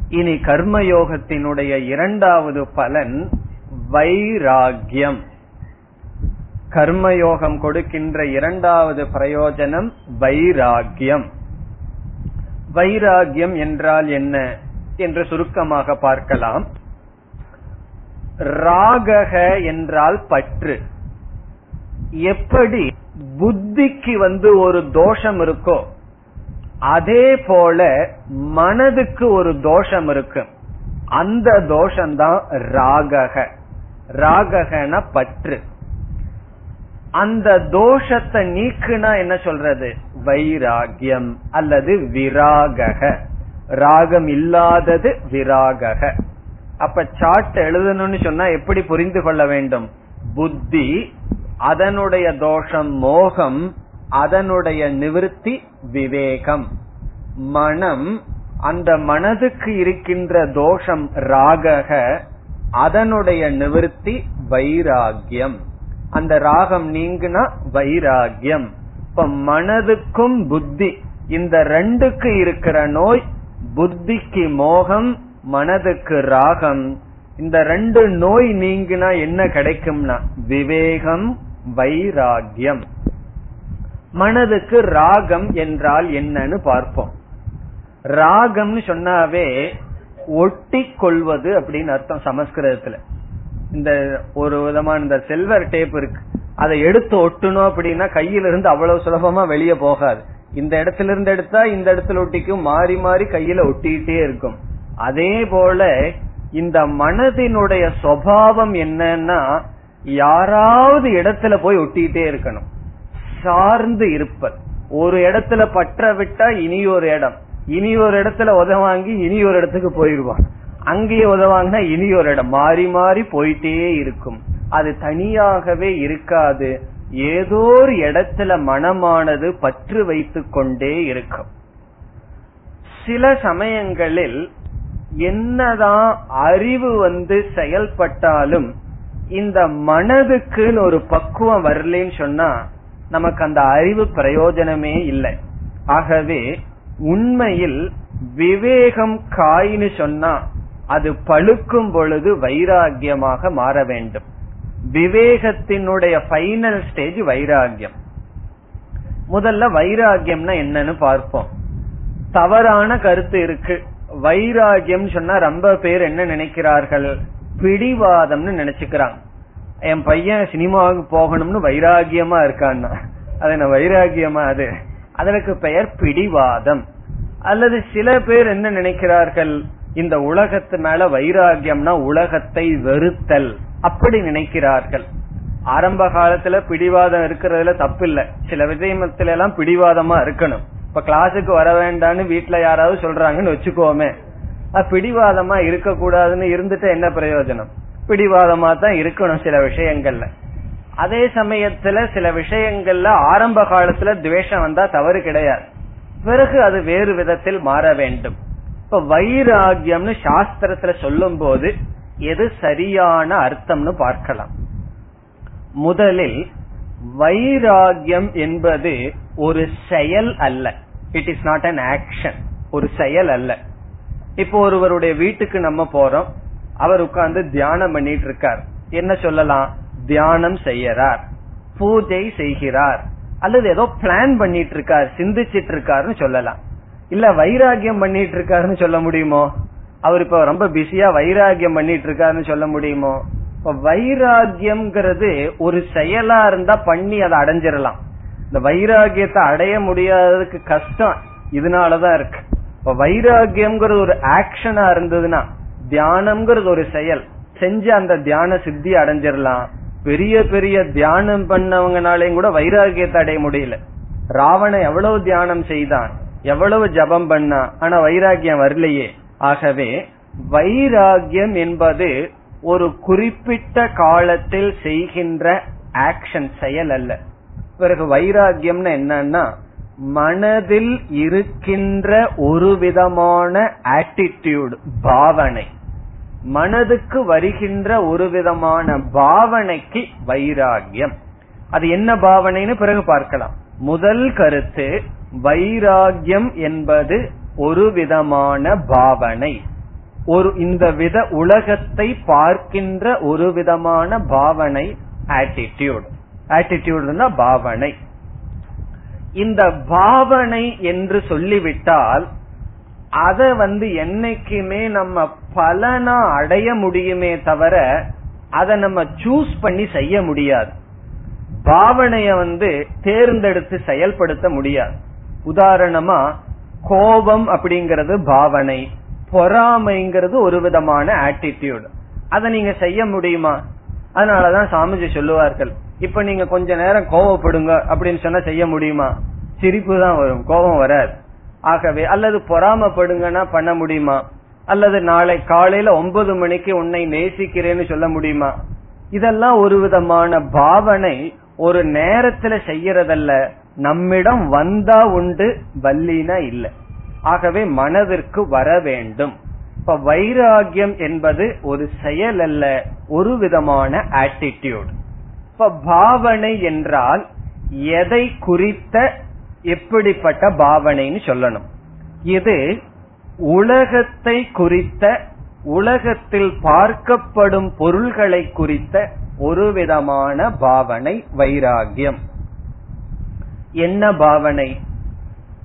A: இனி கர்மயோகத்தினுடைய இரண்டாவது பலன் வைராகியம் கர்மயோகம் கொடுக்கின்ற இரண்டாவது பிரயோஜனம் வைராகியம் வைராகியம் என்றால் என்ன என்று சுருக்கமாக பார்க்கலாம். ராகக என்றால் பற்று. எப்படி புத்திக்கு வந்து ஒரு தோஷம் இருக்கோ அதே போல மனதுக்கு ஒரு தோஷம் இருக்கு. அந்த தோஷம்தான் ராகக. ராககன பற்று. அந்த தோஷத்தை நீக்குனா என்ன சொல்றது? வைராகியம் அல்லது விராகக. ராகம் இல்லாதது விராகக. அப்ப சாட் எழுதணும்னு சொன்னா எப்படி புரிந்து கொள்ள வேண்டும்? புத்தி அதனுடைய தோஷம் மோகம் அதனுடைய நிவிருத்தி விவேகம். மனம் அந்த மனதுக்கு இருக்கின்ற தோஷம் ராகக அதனுடைய நிவிருத்தி வைராகியம். அந்த ராகம் நீங்குனா வைராகியம். இப்ப மனதுக்கும் புத்தி. இந்த ரெண்டுக்கு இருக்கிற நோய் புத்திக்கு மோகம் மனதுக்கு ராகம். இந்த ரெண்டு நோய் நீங்கினா என்ன கிடைக்கும்னா விவேகம் வைராகியம். மனதுக்கு ராகம் என்றால் என்னன்னு பார்ப்போம். ராகம்னு சொன்னாவே ஒட்டி கொள்வது அப்படின்னு அர்த்தம் சமஸ்கிருதத்துல. இந்த ஒரு விதமான இந்த செல்வர் டேப் இருக்கு. அதை எடுத்து ஒட்டணும் அப்படின்னா கையில இருந்து அவ்வளவு சுலபமா வெளியே போகாது. இந்த இடத்துல இருந்து எடுத்தா இந்த இடத்துல ஒட்டிக்கும் மாறி மாறி கையில ஒட்டிக்கிட்டே இருக்கும். அதே போல இந்த மனதினுடைய சுவாவம் என்னன்னா யாராவது இடத்துல போய் ஒட்டிக்கிட்டே இருக்கணும். சார்ந்து இருப்பது. ஒரு இடத்துல பற்ற விட்டா இனி ஒரு இடம். இனி ஒரு இடத்துல உதவாங்கி இனி ஒரு இடத்துக்கு போயிருவான். அங்கேயே உதவாங்கன்னா இனி ஒரு இடம். மாறி மாறி போயிட்டே இருக்கும். அது தனியாகவே இருக்காது. ஏதோ ஒரு இடத்துல மனமானது பற்று வைத்து கொண்டே இருக்கும். சில சமயங்களில் என்னதான் அறிவு வந்து செயல்பட்டாலும் இந்த மனதுக்குன்னு ஒரு பக்குவம் வரலன்னு சொன்னா நமக்கு அந்த அறிவு பிரயோஜனமே இல்லை. ஆகவே உண்மையில் விவேகம் காயின்னு சொன்னா அது பழுக்கும் பொழுது வைராகியமாக மாற வேண்டும். விவேகத்தினுடைய ஃபைனல் ஸ்டேஜ் வைராகியம் முதல்ல வைராகியம்னா என்னன்னு பார்ப்போம். தவறான கருத்து இருக்கு. வைராகியம் சொன்னா ரொம்ப பேர் என்ன நினைக்கிறார்கள்? பிடிவாதம்னு நினைச்சுக்கிறாங்க. என் பையன் சினிமாவுக்கு போகணும்னு வைராகியமா இருக்கான்னா. அது என்ன வைராகியமா அது? அதற்கு பெயர் பிடிவாதம். அல்லது சில பேர் என்ன நினைக்கிறார்கள்? இந்த உலகத்து மேல வைராகியம்னா உலகத்தை வெறுத்தல். அப்படி நினைக்கிறார்கள். ஆரம்ப காலத்துல பிடிவாதம் இருக்கிறதுல தப்பு இல்ல சில விஷயத்துல எல்லாம் பிடிவாதமா இருக்கணும். இப்ப கிளாஸுக்கு வர வேண்டாம்னு வீட்டுல யாராவது சொல்றாங்கன்னு வச்சுக்கோமே. பிடிவாதமா இருக்க கூடாதுன்னு இருந்துட்டு என்ன பிரயோஜனம்? பிடிவாதமா தான் இருக்கணும் சில விஷயங்கள்ல. அதே சமயத்துல சில விஷயங்கள்ல ஆரம்ப காலத்துல துவேஷம் வந்தா தவறு கிடையாது. பிறகு அது வேறு விதத்தில் மாற வேண்டும். இப்ப வைராகியம்னு சாஸ்திரத்துல சொல்லும் போது எது சரியான அர்த்தம்னு பார்க்கலாம். முதலில் வைராகியம் என்பது ஒரு செயல் அல்ல. It is not an action ஒரு செயல் அல்ல. இப்போ ஒருவருடைய வீட்டுக்கு நம்ம போறோம். அவர் உட்கார்ந்து தியானம் பண்ணிட்டு இருக்கார் என்ன சொல்லலாம்? தியானம் செய்யறார். பூஜை செய்கிறார். அல்லது ஏதோ பிளான் பண்ணிட்டு இருக்கார் சிந்திச்சிட்டு இருக்காருன்னு சொல்லலாம். இல்ல வைராகியம் பண்ணிட்டு இருக்காருன்னு சொல்ல முடியுமோ? அவர் இப்ப ரொம்ப பிஸியா வைராகியம் பண்ணிட்டு இருக்காருன்னு சொல்ல முடியுமோ? இப்ப வைராகியம்ங்கிறது ஒரு செயலா இருந்தா பண்ணி அதை அடைஞ்சிடலாம் இந்த வைராகியத்தை அடைய முடியாததுக்கு கஷ்டம் இதனாலதான் இருக்கு. இப்ப வைராகியம்ங்கிறது ஒரு ஆக்ஷனா இருந்ததுன்னா தியானம்ங்கிறது ஒரு செயல். செஞ்சு அந்த தியான சித்தி அடைஞ்சிடலாம் பெரிய பெரிய தியானம் பண்ணவங்கனாலையும் கூட வைராகியத்தை அடைய முடியல. ராவணன் எவ்வளவு தியானம் செய்தான்? எவ்வளவு ஜபம் பண்ணா ஆனா வைராகியம் வரலையே. ஆகவே வைராகியம் என்பது ஒரு குறிப்பிட்ட காலத்தில் செய்கின்ற ஆக்ஷன் செயல் அல்ல. பிறகு வைராகியம்னு என்னன்னா மனதில் இருக்கின்ற ஒரு விதமான ஆட்டிடியூட் பாவனை. மனதுக்கு வருகின்ற ஒரு விதமான பாவனைக்கு வைராகியம் அது என்ன பாவனைன்னு பிறகு பார்க்கலாம். முதல் கருத்து வைராகியம் என்பது ஒரு விதமான பாவனை. ஒரு இந்த வித உலகத்தை பார்க்கின்ற ஒரு விதமான பாவனை ஆட்டிடியூட் ஆட்டிடியூட்னா பாவனை. இந்த பாவனை என்று சொல்லிவிட்டால் அத வந்து என்னைக்குமே நம்ம பலனா அடைய முடியுமே தவிர அதை நம்ம சூஸ் பண்ணி செய்ய முடியாது. பாவனைய வந்து தேர்ந்தெடுத்து செயல்படுத்த முடியாது. உதாரணமா கோபம் அப்படிங்கறது பாவனை பொறாமைங்கிறது ஒரு விதமான ஆட்டிடியூட் அதை நீங்க செய்ய முடியுமா? அதனாலதான் சாமிஜி சொல்லுவார்கள் இப்ப நீங்க கொஞ்ச நேரம் கோவப்படுங்க அப்படின்னு சொன்னா செய்ய முடியுமா? சிரிப்பு தான் வரும் கோபம் வராது. ஆகவே அல்லது பொறாமப்படுங்கன்னா பண்ண முடியுமா? அல்லது நாளை காலையில ஒன்பது மணிக்கு உன்னை நேசிக்கிறேன்னு சொல்ல முடியுமா? இதெல்லாம் ஒரு விதமான பாவனை ஒரு நேரத்துல செய்யறதல்ல. நம்மிடம் வந்தா உண்டு வல்லினா இல்லை. ஆகவே மனதிற்கு வர வேண்டும். இப்ப வைராகியம் என்பது ஒரு செயல் அல்ல ஒரு விதமான ஆட்டிடியூட் இப்ப பாவனை என்றால் எதை குறித்த எப்படிப்பட்ட பாவனைன்னு சொல்லணும். இது உலகத்தை குறித்த உலகத்தில் பார்க்கப்படும் பொருள்களை குறித்த ஒரு விதமான பாவனை வைராகியம். என்ன பாவனை?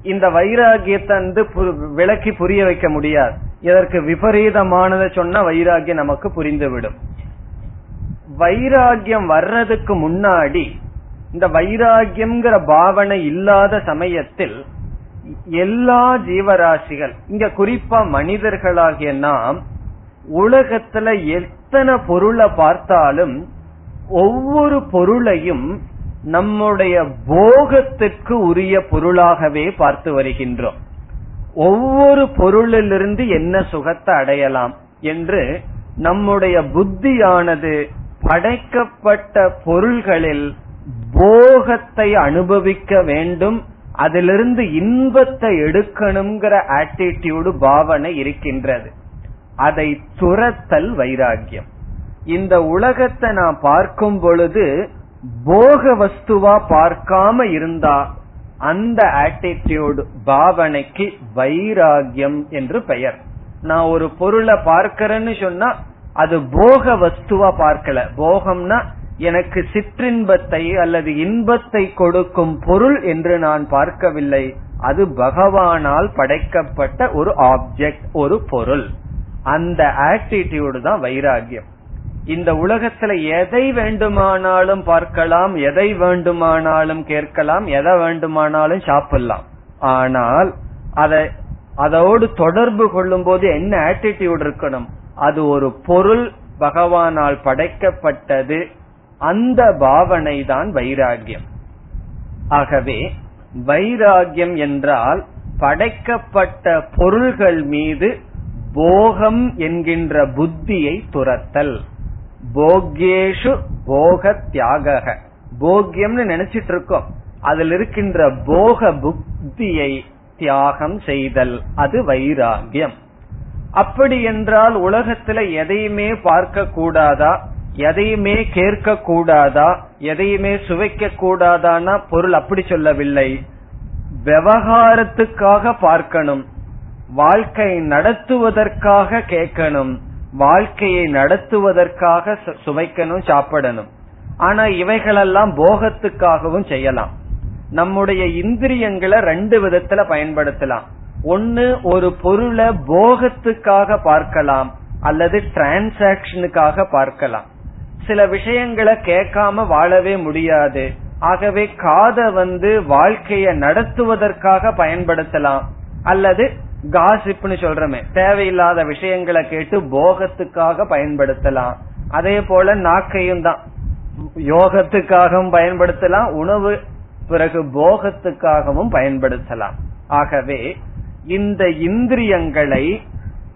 A: இந்த வைராகியத்தை வந்து விளக்கி புரிய வைக்க முடியாது. இதற்கு விபரீதமானதை சொன்னா வைராகியம் நமக்கு புரிந்துவிடும். வைராகியம் வர்றதுக்கு முன்னாடி இந்த வைராகியம்ங்கிற பாவனை இல்லாத சமயத்தில் எல்லா ஜீவராசிகள் இங்க குறிப்பா மனிதர்களாகிய நாம் உலகத்துல எத்தனை பொருளை பார்த்தாலும் ஒவ்வொரு பொருளையும் நம்முடைய போகத்துக்கு உரிய பொருளாகவே பார்த்து வருகின்றோம். ஒவ்வொரு பொருளிலிருந்து என்ன சுகத்தை அடையலாம் என்று நம்முடைய புத்தியானது படைக்கப்பட்ட பொருள்களில் போகத்தை அனுபவிக்க வேண்டும். அதிலிருந்து இன்பத்தை எடுக்கணுங்கிற ஆட்டிடியூடு பாவனை இருக்கின்றது. அதை துரத்தல் வைராகியம் இந்த உலகத்தை நான் பார்க்கும் பொழுது போக வஸ்துவா பார்க்காம இருந்தா அந்த ஆட்டிடியூடு பாவனைக்கு வைராகியம் என்று பெயர். நான் ஒரு பொருளை பார்க்கிறேன்னு சொன்னா அது போக வஸ்துவா பார்க்கல. போகம்னா எனக்கு சிற்றின்பத்தை அல்லது இன்பத்தை கொடுக்கும் பொருள் என்று நான் பார்க்கவில்லை. அது பகவானால் படைக்கப்பட்ட ஒரு ஆப்ஜெக்ட் ஒரு பொருள். அந்த ஆட்டிடியூடு தான் வைராகியம் இந்த உலகத்துல எதை வேண்டுமானாலும் பார்க்கலாம் எதை வேண்டுமானாலும் கேட்கலாம் எதை வேண்டுமானாலும் சாப்பிடலாம். ஆனால் அதை அதோடு தொடர்பு கொள்ளும் போது என்ன ஆட்டிடியூட் இருக்கணும்? அது ஒரு பொருள் பகவானால் படைக்கப்பட்டது அந்த பாவனை தான் வைராகியம் ஆகவே வைராகியம் என்றால் படைக்கப்பட்ட பொருள்கள் மீது போகம் என்கின்ற புத்தியை துரத்தல். போக்யேஷு போக தியாக போக்கியம்னு நினைச்சிட்டு இருக்கோம் அதில் இருக்கின்ற போக புத்தியை தியாகம் செய்தல் அது வைராகியம். அப்படி என்றால் உலகத்துல எதையுமே பார்க்க கூடாதா எதையுமே கேட்க கூடாதா எதையுமே சுவைக்க கூடாதானா பொருள் அப்படி சொல்லவில்லை. விவகாரத்துக்காக பார்க்கணும். வாழ்க்கை நடத்துவதற்காக கேட்கணும். வாழ்க்கையை நடத்துவதற்காக சுவைக்கணும் சாப்பிடணும். ஆனா இவைகளெல்லாம் போகத்துக்காகவும் செய்யலாம். நம்முடைய இந்திரியங்களை ரெண்டு விதத்துல பயன்படுத்தலாம். ஒன்னு ஒரு பொருளை போகத்துக்காக பார்க்கலாம் அல்லது டிரான்சாக்சனுக்காக பார்க்கலாம். சில விஷயங்களை கேட்காம வாழவே முடியாது. ஆகவே காத வந்து வாழ்க்கையை நடத்துவதற்காக பயன்படுத்தலாம் அல்லது காசிப்னு சொல்றமே. தேவையில்லாத விஷயங்களை கேட்டு போகத்துக்காக பயன்படுத்தலாம். அதே போல நாக்கையும் தான். யோகத்துக்காகவும் பயன்படுத்தலாம். உணவு பிறகு போகத்துக்காகவும் பயன்படுத்தலாம். ஆகவே இந்த இந்திரியங்களை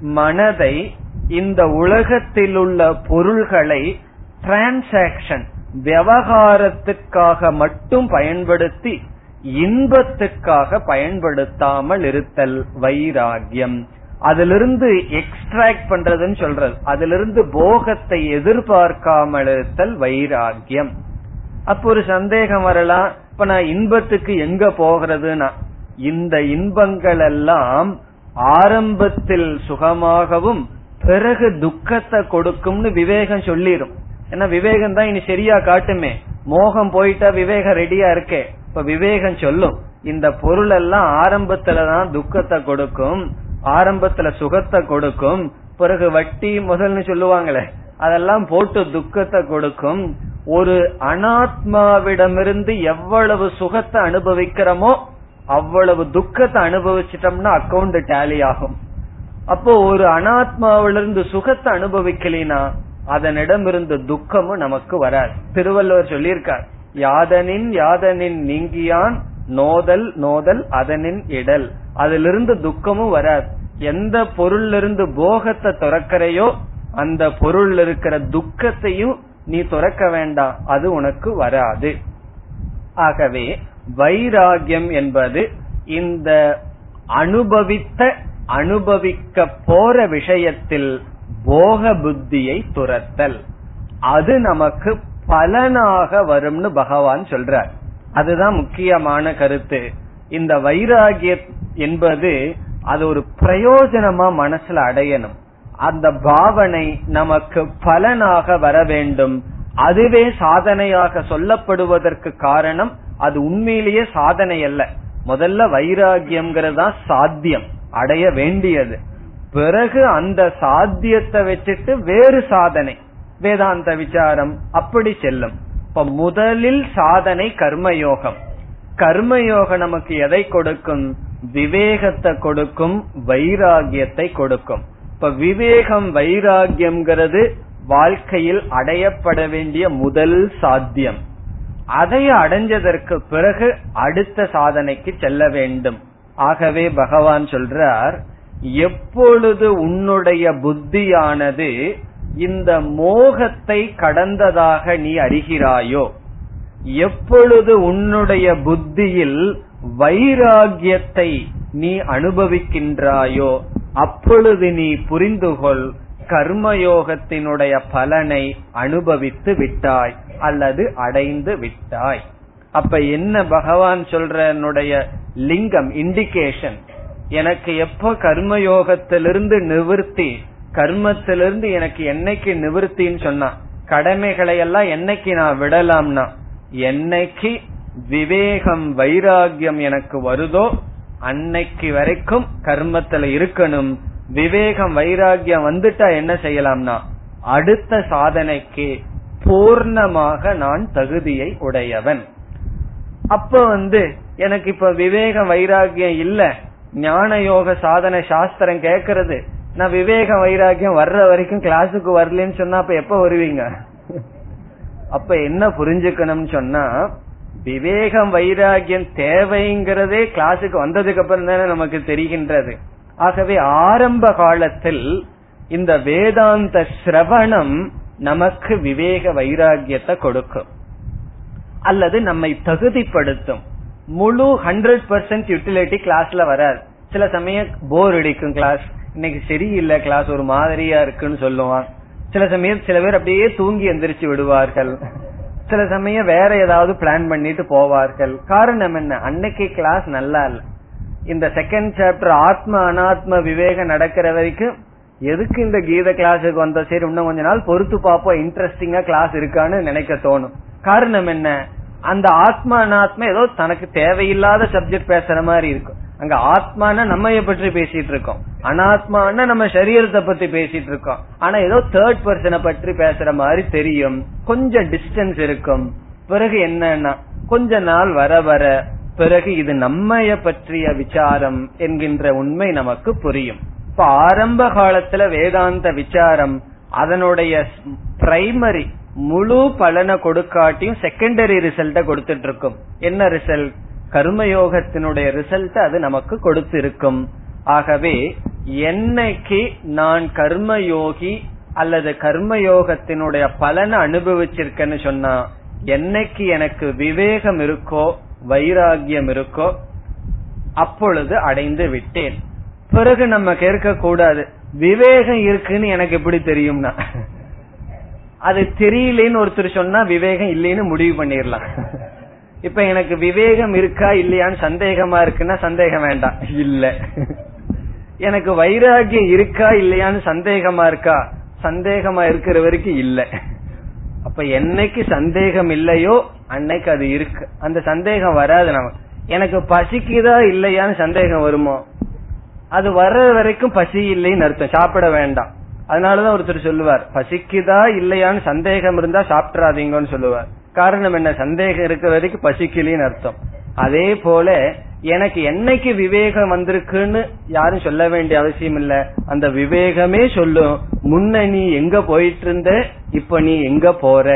A: மனதை இந்த உலகத்தில் உள்ள பொருள்களை டிரான்சாக்சன் விவகாரத்துக்காக மட்டும் பயன்படுத்தி இன்பத்துக்காக பயன்படுத்தாமல் இருத்தல் வைராகியம் அதிலிருந்து எக்ஸ்ட்ராக்ட் பண்றதுன்னு சொல்றது. அதிலிருந்து போகத்தை எதிர்பார்க்காமல் இருத்தல் வைராகியம் அப்ப ஒரு சந்தேகம் வரலாம். இப்ப நான் இன்பத்துக்கு எங்க போகிறதுனா இந்த இன்பங்கள் எல்லாம் ஆரம்பத்தில் சுகமாகவும் பிறகு துக்கத்தை கொடுக்கும்னு விவேகம் சொல்லிடும் ஏன்னா விவேகம் தான் இனி சரியா காட்டுமே. மோகம் போயிட்டா விவேகம் ரெடியா இருக்கே. இப்ப விவேகம் சொல்லும் இந்த பொருள் எல்லாம் ஆரம்பத்துலதான் துக்கத்தை கொடுக்கும் ஆரம்பத்துல சுகத்தை கொடுக்கும் பிறகு வட்டி முதல்னு சொல்லுவாங்களே அதெல்லாம் போட்டு துக்கத்தை கொடுக்கும். ஒரு அனாத்மாவிடமிருந்து எவ்வளவு சுகத்தை அனுபவிக்கிறோமோ அவ்வளவு துக்கத்தை அனுபவிச்சிட்டோம்னா அக்கௌண்ட் டேலி ஆகும். அப்போ ஒரு அனாத்மாவிலிருந்து சுகத்தை அனுபவிக்கலினா அதனிடமிருந்து துக்கமும் நமக்கு வராது. திருவள்ளுவர் சொல்லியிருக்கார் யாதனின் யாதனின் நீங்கியான் நோதல் நோதல் அதனின் இடல். அதிலிருந்து துக்கமும் வராது. எந்த பொருள் இருந்து போகத்தை துறக்கிறையோ அந்த பொருள் இருக்கிற துக்கத்தையும் நீ துறக்க வேண்டாம். அது உனக்கு வராது. ஆகவே வைராகியம் என்பது இந்த அனுபவித்த அனுபவிக்க போற விஷயத்தில் போக புத்தியை துரத்தல் அது நமக்கு பலனாக வரும்னு பகவான் சொல்றார். அதுதான் முக்கியமான கருத்து. இந்த வைராகியம் என்பது அது ஒரு பிரயோஜனமா மனசுல அடையணும். அந்த பாவனை நமக்கு பலனாக வர வேண்டும். அதுவே சாதனையாக சொல்லப்படுவதற்கு காரணம் அது உண்மையிலேயே சாதனை அல்ல முதல்ல வைராகியம்ங்கிறது சாத்தியம். அடைய வேண்டியது. பிறகு அந்த சாத்தியத்தை வச்சுட்டு வேறு சாதனை. வேதாந்த விசாரம் அப்படி செல்லும். இப்ப முதலில் சாதனை கர்மயோகம். கர்மயோகம் நமக்கு எதை கொடுக்கும்? விவேகத்தை கொடுக்கும் வைராகியத்தை கொடுக்கும். இப்ப விவேகம் வைராகியம்ங்கிறது வாழ்க்கையில் அடையப்பட வேண்டிய முதல் சாத்தியம். அதை அடைஞ்சதற்கு பிறகு அடுத்த சாதனைக்கு செல்ல வேண்டும். ஆகவே பகவான் சொல்றார் எப்பொழுது உன்னுடைய புத்தியானது இந்த மோகத்தை கடந்ததாக நீ அறிகிறாயோ? எப்பொழுது உன்னுடைய புத்தியில் வைராகியத்தை நீ அனுபவிக்கின்றாயோ அப்பொழுது நீ புரிந்துகொள் கர்மயோகத்தினுடைய பலனை அனுபவித்து விட்டாய் அல்லது அடைந்து விட்டாய். அப்ப என்ன பகவான் சொல்றனுடைய லிங்கம் இண்டிகேஷன் எனக்கு எப்ப கர்மயோகத்திலிருந்து நிவர்த்தி கர்மத்திலிருந்து எனக்கு என்னைக்கு நிவர்த்தின்னு சொன்னா கடமைகளை எல்லாம் என்னைக்கு நான் விடலாம்னா என்னைக்கு விவேகம் வைராகியம் எனக்கு வருதோ அன்னைக்கு வரைக்கும் கர்மத்துல இருக்கணும். விவேகம் வைராகியம் வந்துட்டா என்ன செய்யலாம்னா அடுத்த சாதனைக்கு பூர்ணமாக நான் தகுதியை உடையவன். அப்ப வந்து எனக்கு இப்ப விவேகம் வைராகியம் இல்ல. ஞான யோக சாதனை சாஸ்திரம் கேக்குறது. நான் விவேக வைராகியம் வர்ற வரைக்கும் கிளாஸுக்கு வரலன்னு சொன்னா அப்ப எப்ப வருவீங்க? அப்ப என்ன புரிஞ்சுக்கணும்னு சொன்னா விவேகம் வைராகியம் தேவைங்கிறதே கிளாஸுக்கு வந்ததுக்கு அப்புறம் தானே நமக்கு தெரிகின்றது. ஆகவே ஆரம்ப காலத்தில் இந்த வேதாந்த சிரவணம் நமக்கு விவேக வைராகியத்தை கொடுக்கும். அல்லது நம்மை தகுதிப்படுத்தும். முழு ஹண்ட்ரட் பர்சன்ட் யூட்டிலிட்டி கிளாஸ்ல வராது. சில சமயம் போர் அடிக்கும் கிளாஸ் இன்னைக்கு சரியில்லை கிளாஸ் ஒரு மாதிரியா இருக்குன்னு சொல்லுவான். சில சமயம் சில பேர் அப்படியே தூங்கி எந்திரிச்சு விடுவார்கள். சில சமயம் வேற ஏதாவது பிளான் பண்ணிட்டு போவார்கள். காரணம் என்ன? அன்னைக்கு கிளாஸ் நல்லா இல்ல. இந்த செகண்ட் சாப்டர் ஆத்ம அனாத்ம விவேகம் நடக்கிற வரைக்கும் எதுக்கு இந்த கீத கிளாஸுக்கு வந்த சரி இன்னும் கொஞ்ச நாள் பொறுத்து பார்ப்போம். இன்ட்ரெஸ்டிங்கா கிளாஸ் இருக்கான்னு நினைக்க தோணும். காரணம் என்ன? அந்த ஆத்மா அனாத்மா ஏதோ தனக்கு தேவையில்லாத சப்ஜெக்ட் பேசுற மாதிரி இருக்கும். அங்க ஆத்மான நம்ம பற்றி பேசிட்டு இருக்கோம். அனாத்மான நம்ம சரீரத்தை பத்தி பேசிட்டு இருக்கோம். ஆனா ஏதோ தேர்ட் பர்சனை பற்றி பேசுற மாதிரி தெரியும். கொஞ்சம் டிஸ்டன்ஸ் இருக்கும். பிறகு என்னன்னா கொஞ்ச நாள் வர வர பிறகு இது நம்மைய பற்றிய விசாரம் என்கின்ற உண்மை நமக்கு புரியும். இப்ப ஆரம்ப காலத்துல வேதாந்த விசாரம் அதனுடைய பிரைமரி முழு பலனை கொடுக்காட்டியும் செகண்டரி ரிசல்ட்ட கொடுத்துட்டு இருக்கும். என்ன ரிசல்ட் கர்மயோகத்தினுடைய ரிசல்ட் அது நமக்கு கொடுத்திருக்கும். ஆகவே என்னைக்கு நான் கர்மயோகி அல்லது கர்மயோகத்தினுடைய பலனை அனுபவிச்சிருக்கேன்னு சொன்னா என்னைக்கு எனக்கு விவேகம் இருக்கோ வைராகியம் இருக்கோ அப்பொழுது அடைந்து விட்டேன். பிறகு நம்ம கேட்க கூடாது விவேகம் இருக்குன்னு எனக்கு எப்படி தெரியும்னா? அது தெரியலேன்னு ஒருத்தர் சொன்னா விவேகம் இல்லைன்னு முடிவு பண்ணிடலாம் இப்ப எனக்கு விவேகம் இருக்கா இல்லையான்னு சந்தேகமா இருக்குன்னா சந்தேகம் வேண்டாம். இல்ல. எனக்கு வைராகியம் இருக்கா இல்லையான்னு சந்தேகமா இருக்கா? சந்தேகமா இருக்கிற வரைக்கும் இல்ல. அப்ப என்னைக்கு சந்தேகம் இல்லையோ அன்னைக்கு அது இருக்கு. அந்த சந்தேகம் வராது நம்ம. எனக்கு பசிக்குதா இல்லையான்னு சந்தேகம் வருமோ? அது வர்ற வரைக்கும் பசி இல்லைன்னு அர்த்தம். சாப்பிட வேண்டாம். அதனாலதான் ஒருத்தர் சொல்லுவார் பசிக்குதா இல்லையான்னு சந்தேகம் இருந்தா சாப்பிட்றாதீங்கன்னு சொல்லுவார். காரணம் என்ன? சந்தேகம் இருக்கிற வரைக்கும் பசிக்கலின்னு அர்த்தம். அதே போல எனக்கு என்னைக்கு விவேகம் வந்திருக்குன்னு யாரும் சொல்ல வேண்டிய அவசியம் இல்ல. அந்த விவேகமே சொல்லும் முன்ன நீ எங்க போயிட்டு இருந்த இப்ப நீ எங்க போற?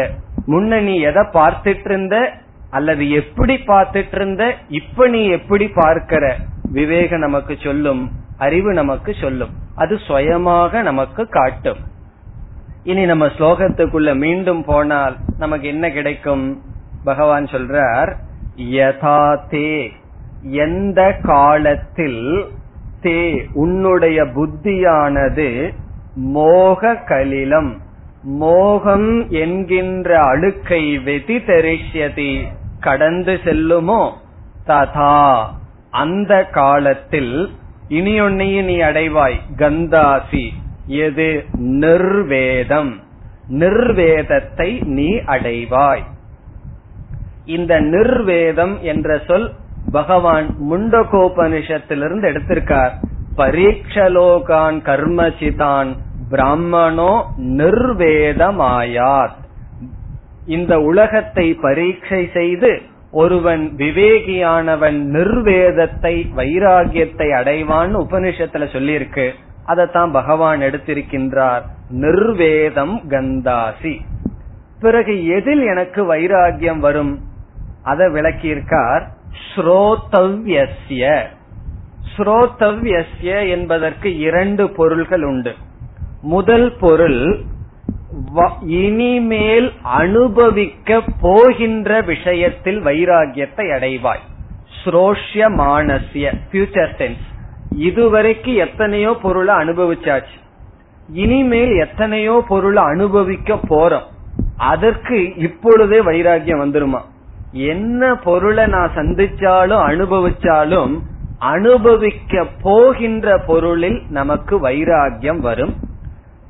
A: முன்ன நீ எதை பார்த்துட்டு இருந்த அல்லது எப்படி பார்த்துட்டு இருந்த இப்ப நீ எப்படி பார்க்கிற? விவேகம் நமக்கு சொல்லும் அறிவு நமக்கு சொல்லும். அது சுயமாக நமக்கு காட்டும். இனி நம்ம ஸ்லோகத்துக்குள்ள மீண்டும் போனால் நமக்கு என்ன கிடைக்கும்? பகவான் சொல்றார் யதா தே. எந்த காலத்தில் தே? உன்னுடைய புத்தியானது மோக கலிலம். மோகம் என்கின்ற அழுக்கை வெதி தெரிஷ்யதி. கடந்து செல்லுமோ? ததா. அந்த காலத்தில் இனி ஒன்னையும் நீ அடைவாய் கந்தாசி. எது? நிர்வேதம். நிர்வேதத்தை நீ அடைவாய். இந்த நிர்வேதம் என்ற சொல் பகவான் முண்டகோபனிஷத்திலிருந்து எடுத்திருக்கார். பரீட்சலோகான் கர்மசிதான் பிராமணோ நிர்வேதமாயாத். இந்த உலகத்தை பரீட்சை செய்து ஒருவன் விவேகியானவன் நிர்வேதத்தை வைராகியத்தை அடைவான்னு உபனிஷத்துல சொல்லியிருக்கு. அதைத்தான் பகவான் எடுத்திருக்கின்றார். நிர்வேதம் கந்தாசி. பிறகு எதில் எனக்கு வைராகியம் வரும்? அதை விளக்கியிருக்கார் ஸ்ரோதவ்யஸ்ய. ஸ்ரோதவ்யஸ்ய என்பதற்கு இரண்டு பொருள்கள் உண்டு. முதல் பொருள் இனிமேல் அனுபவிக்க போகின்ற விஷயத்தில் வைராகியத்தை அடைவாய். ஸ்ரோஷ்ய மானசிய பியூச்சர் டென்ஸ் இதுவரைக்கு எத்தனையோ பொருளை அனுபவிச்சாச்சு. இனிமேல் எத்தனையோ பொருளை அனுபவிக்க போறோம். அதற்கு இப்பொழுதே வைராகியம் வந்துருமா? என்ன பொருளை நான் சந்திச்சாலும் அனுபவிச்சாலும் அனுபவிக்க போகின்ற பொருளில் நமக்கு வைராகியம் வரும்.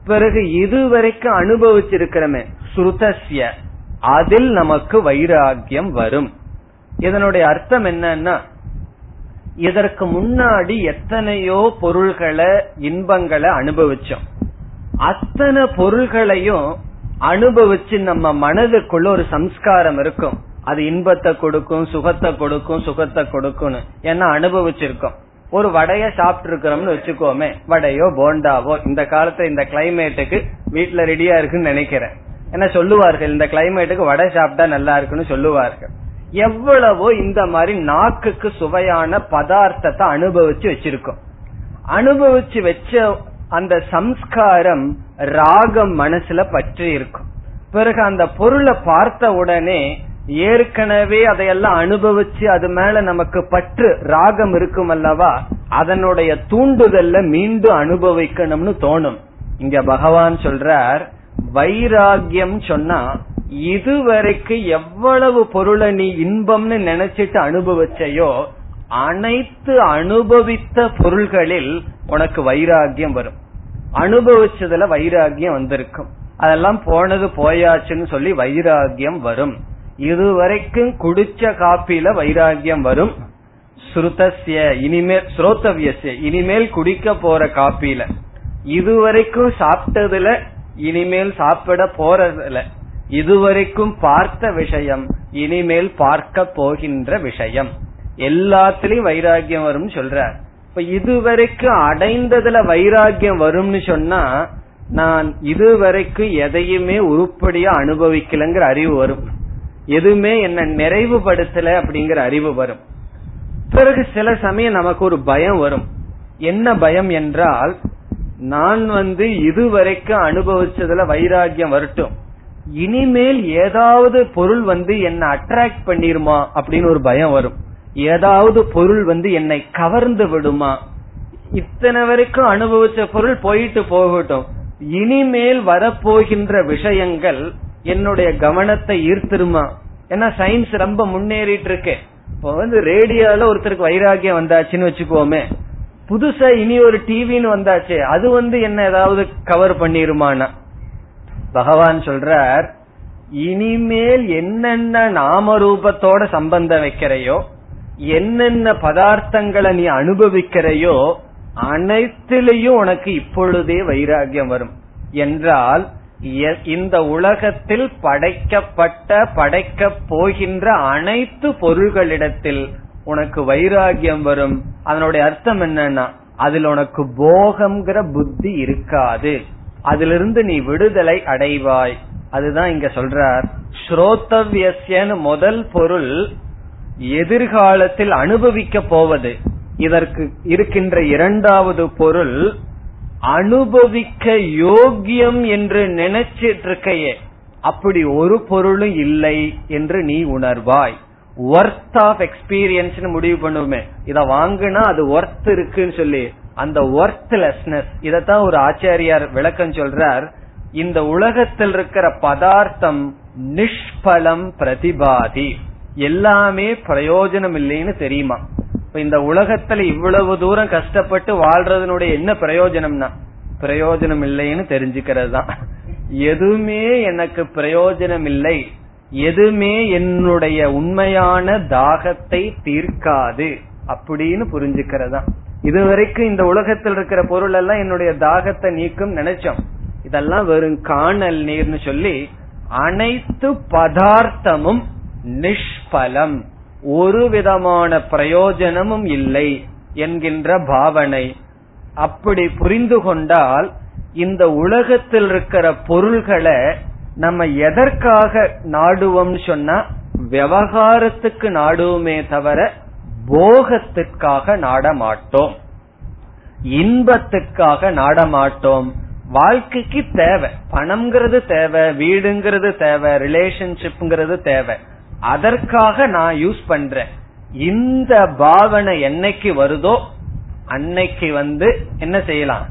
A: பிறகு இதுவரைக்கும் அனுபவிச்சிருக்கிறோமே ஸ்ருதஸ்ய அதில் நமக்கு வைராகியம் வரும். இதனுடைய அர்த்தம் என்னன்னா இதற்கு முன்னாடி எத்தனையோ பொருள்களை இன்பங்களை அனுபவிச்சோம். அத்தனை பொருள்களையும் அனுபவிச்சு நம்ம மனதுக்குள்ள ஒரு சம்ஸ்காரம் இருக்கும். அது இன்பத்தை கொடுக்கும் சுகத்தை கொடுக்கும் சுகத்தை கொடுக்கும்னு. ஏன்னா அனுபவிச்சிருக்கோம். ஒரு வடைய சாப்பிட்டு இருக்கிறோம்னு வச்சுக்கோமே. வடையோ போண்டாவோ இந்த காலத்துல இந்த கிளைமேட்டுக்கு வீட்டுல ரெடியா இருக்குன்னு நினைக்கிறேன். ஏன்னா சொல்லுவார்கள்? இந்த கிளைமேட்டுக்கு வடை சாப்பிட்டா நல்லா இருக்குன்னு சொல்லுவார்கள். எவ்வளவோ இந்த மாதிரி நாக்குக்கு சுவையான பதார்த்தத்தை அனுபவிச்சு வச்சிருக்கோம். அனுபவிச்சு வச்ச அந்த சம்ஸ்காரம் ராகம் மனசுல பற்றி இருக்கும். பிறகு அந்த பொருளை பார்த்த உடனே ஏற்கனவே அதையெல்லாம் அனுபவிச்சு அது மேல நமக்கு பற்று ராகம் இருக்கும் அல்லவா? அதனுடைய தூண்டுதல்ல மீண்டும் அனுபவிக்கணும்னு தோணும். இங்க பகவான் சொல்றார் வைராகியம் சொன்னா இதுவரைக்கு எவ்வளவு பொருளை நீ இன்பம்னு நினைச்சிட்டு அனுபவிச்சையோ அனைத்து அனுபவித்த பொருள்களில் உனக்கு வைராகியம் வரும். அனுபவிச்சதுல வைராகியம் வந்திருக்கும். அதெல்லாம் போனது போயாச்சுன்னு சொல்லி வைராகியம் வரும். இதுவரைக்கும் குடிச்ச காப்பில வைராகியம் வரும். ஸ்ருதஸ்ய இனிமேல் ஸ்ரோத்தவியஸ்ய இனிமேல் குடிக்க போற காப்பில. இதுவரைக்கும் சாப்பிட்டதுல இனிமேல் சாப்பிட போறதுல. இதுவரைக்கும் பார்த்த விஷயம் இனிமேல் பார்க்க போகின்ற விஷயம். எல்லாத்திலயும் வைராகியம் வரும் சொல்றார். இப்ப இதுவரைக்கும் அடைந்ததுல வைராகியம் வரும்னு சொன்னா நான் இதுவரைக்கும் எதையுமே உருப்படியா அனுபவிக்கலங்கிற அறிவு வரும். எதுவுமே என்ன நிறைவுபடுத்தல அப்படிங்கிற அறிவு வரும். பிறகு சில சமயம் நமக்கு ஒரு பயம் வரும். என்ன பயம் என்றால் நான் வந்து இதுவரைக்கும் அனுபவிச்சதுல வைராகியம் வரட்டும். இனிமேல் ஏதாவது பொருள் வந்து என்னை அட்ராக்ட் பண்ணிருமா அப்படின்னு ஒரு பயம் வரும். ஏதாவது பொருள் வந்து என்னை கவர்ந்து விடுமா? இத்தனை வரைக்கும் அனுபவிச்ச பொருள் போயிட்டு போகட்டும். இனிமேல் வரப்போகின்ற விஷயங்கள் என்னுடைய கவனத்தை ஈர்த்திருமா? ஏன்னா சயின்ஸ் ரொம்ப முன்னேறிட்டு இருக்கு இப்போ வந்து ரேடியோல ஒருத்தருக்கு வைராகியம் வந்தாச்சுன்னு வச்சுக்கோமே. புதுசா இனி ஒரு டிவின்னு வந்தாச்சு அது வந்து என்ன ஏதாவது கவர் பண்ணிருமானா? பகவான் சொல்றார் இனிமேல் என்னென்ன நாம ரூபத்தோட சம்பந்தம் வைக்கிறையோ என்னென்ன பதார்த்தங்களை நீ அனுபவிக்கிறையோ அனைத்திலையும் உனக்கு இப்பொழுதே வைராகியம் வரும். என்றால் இந்த உலகத்தில் படைக்கப்பட்ட படைக்க போகின்ற அனைத்து பொருள்களிடத்தில் உனக்கு வைராகியம் வரும். அதனுடைய அர்த்தம் என்னன்னா அதில் உனக்கு போகம்ங்கிற புத்தி இருக்காது. அதிலிருந்து நீ விடுதலை அடைவாய். அதுதான் இங்க சொல்றார். ஸ்ரோத்தவ்யன்னு முதல் பொருள் எதிர்காலத்தில் அனுபவிக்க போவது. இதற்கு இருக்கின்ற இரண்டாவது பொருள் அனுபவிக்க யோக்கியம் என்று நினைச்சிட்டு இருக்கையே அப்படி ஒரு பொருளும் இல்லை என்று நீ உணர்வாய். ஒர்த் ஆஃப் எக்ஸ்பீரியன்ஸ் முடிவு பண்ணுவோமே. இத வாங்கினா அது ஒர்த் இருக்குன்னு சொல்லி அந்த ஒர்த்லெஸ்னஸ் இதத்தான் ஒரு ஆச்சாரியார் விளக்கம் சொல்றார். இந்த உலகத்தில் இருக்கிற பதார்த்தம் நிஷ்பலம் பிரதிபாதி. எல்லாமே பிரயோஜனம் இல்லைன்னு தெரியுமா? இந்த உலகத்துல இவ்வளவு தூரம் கஷ்டப்பட்டு வாழ்றதனுடைய என்ன பிரயோஜனம்னா? பிரயோஜனம் இல்லைன்னு தெரிஞ்சுக்கிறது தான் எதுவுமே எனக்கு பிரயோஜனம் இல்லை. எதுவுமே என்னுடைய உண்மையான தாகத்தை தீர்க்காது. அப்படின்னு புரிஞ்சுக்கிறதா இதுவரைக்கும் இந்த உலகத்தில் இருக்கிற பொருள் எல்லாம் என்னுடைய தாகத்தை நீக்கும் நினைச்சோம். இதெல்லாம் வெறும் காணல் நீர்னு சொல்லி அனைத்து பதார்த்தமும் நிஷ்பலம். ஒரு விதமான பிரயோஜனமும் இல்லை என்கின்ற பாவனை. அப்படி புரிந்து கொண்டால் இந்த உலகத்தில் இருக்கிற பொருள்களை நம்ம எதற்காக நாடுவோம்னு சொன்னா விவகாரத்துக்கு நாடுவோமே தவிர போகத்திற்காக நாடமாட்டோம். இன்பத்திற்காக இன்பத்துக்காக நாட மாட்டோம் வாழ்க்கைக்கு தேவை. பணம்ங்கிறது தேவை வீடுங்கிறது தேவை ரிலேஷன்ஷிப்ங்கிறது தேவை. அதற்காக நான் யூஸ் பண்றேன். இந்த பாவனை என்னைக்கு வருதோ அன்னைக்கு வந்து என்ன செய்யலாம்?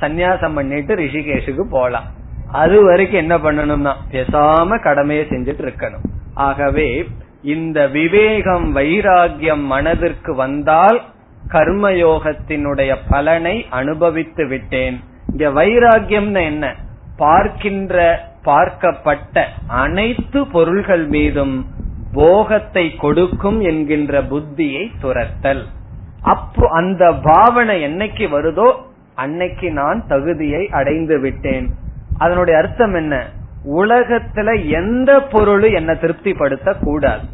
A: சந்நியாசம் பண்ணிட்டு ரிஷிகேஷுக்கு போலாம். அது வரைக்கும் என்ன பண்ணணும்னா பேசாம கடமையை செஞ்சுட்டு இருக்கணும். ஆகவே இந்த விவேகம் வைராகியம் மனதிற்கு வந்தால் கர்மயோகத்தினுடைய பலனை அனுபவித்து விட்டேன். இங்க வைராகியம்னா என்ன? பார்க்கின்ற பார்க்கப்பட்ட அனைத்து பொருள்கள் மீதும் போகத்தை கொடுக்கும் என்கின்ற புத்தியை துரத்தல். அப்போ அந்த பாவனை என்னைக்கு வருதோ அன்னைக்கு நான் தகுதியை அடைந்து விட்டேன். அதனுடைய அர்த்தம் என்ன? உலகத்துல எந்த பொருளும் என்ன திருப்திப்படுத்த கூடாது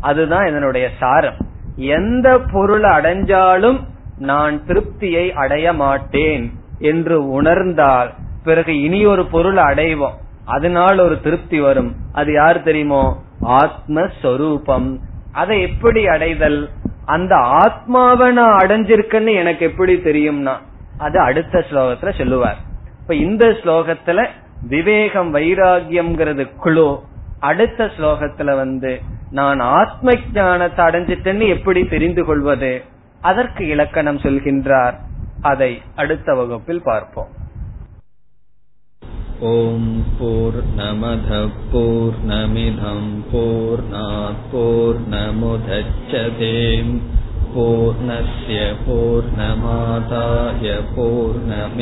A: அதுதான் இதனுடைய சாரம். எந்த பொருளை அடைஞ்சாலும் நான் திருப்தியை அடைய மாட்டேன் என்று உணர்ந்தால் பிறகு இனி ஒரு பொருள் அடைவோம். அதனால் ஒரு திருப்தி வரும். அது யார் தெரியுமோ? ஆத்மஸ்வரூபம். அதை எப்படி அடைதல்? அந்த ஆத்மாவை நான் அடைஞ்சிருக்கேன்னு எனக்கு எப்படி தெரியும்னா அது அடுத்த ஸ்லோகத்துல சொல்லுவார். இப்ப இந்த ஸ்லோகத்துல விவேகம் வைராகியம்ங்கிறது குழு அடுத்த ஸ்லோகத்துல வந்து நான் ஆத்ம ஞானத்தை அடைஞ்சிட்டேன்னு எப்படி தெரிந்து கொள்வது அதற்கு இலக்கணம் சொல்கின்றார் அதை அடுத்த வகுப்பில் பார்ப்போம்
B: ॐ पूर्णमधपूर्णमिधं पूर्णापूर्णमुदच्छते पूर्णस्य पूर्णमादाय पूर्णमेवावशिष्यते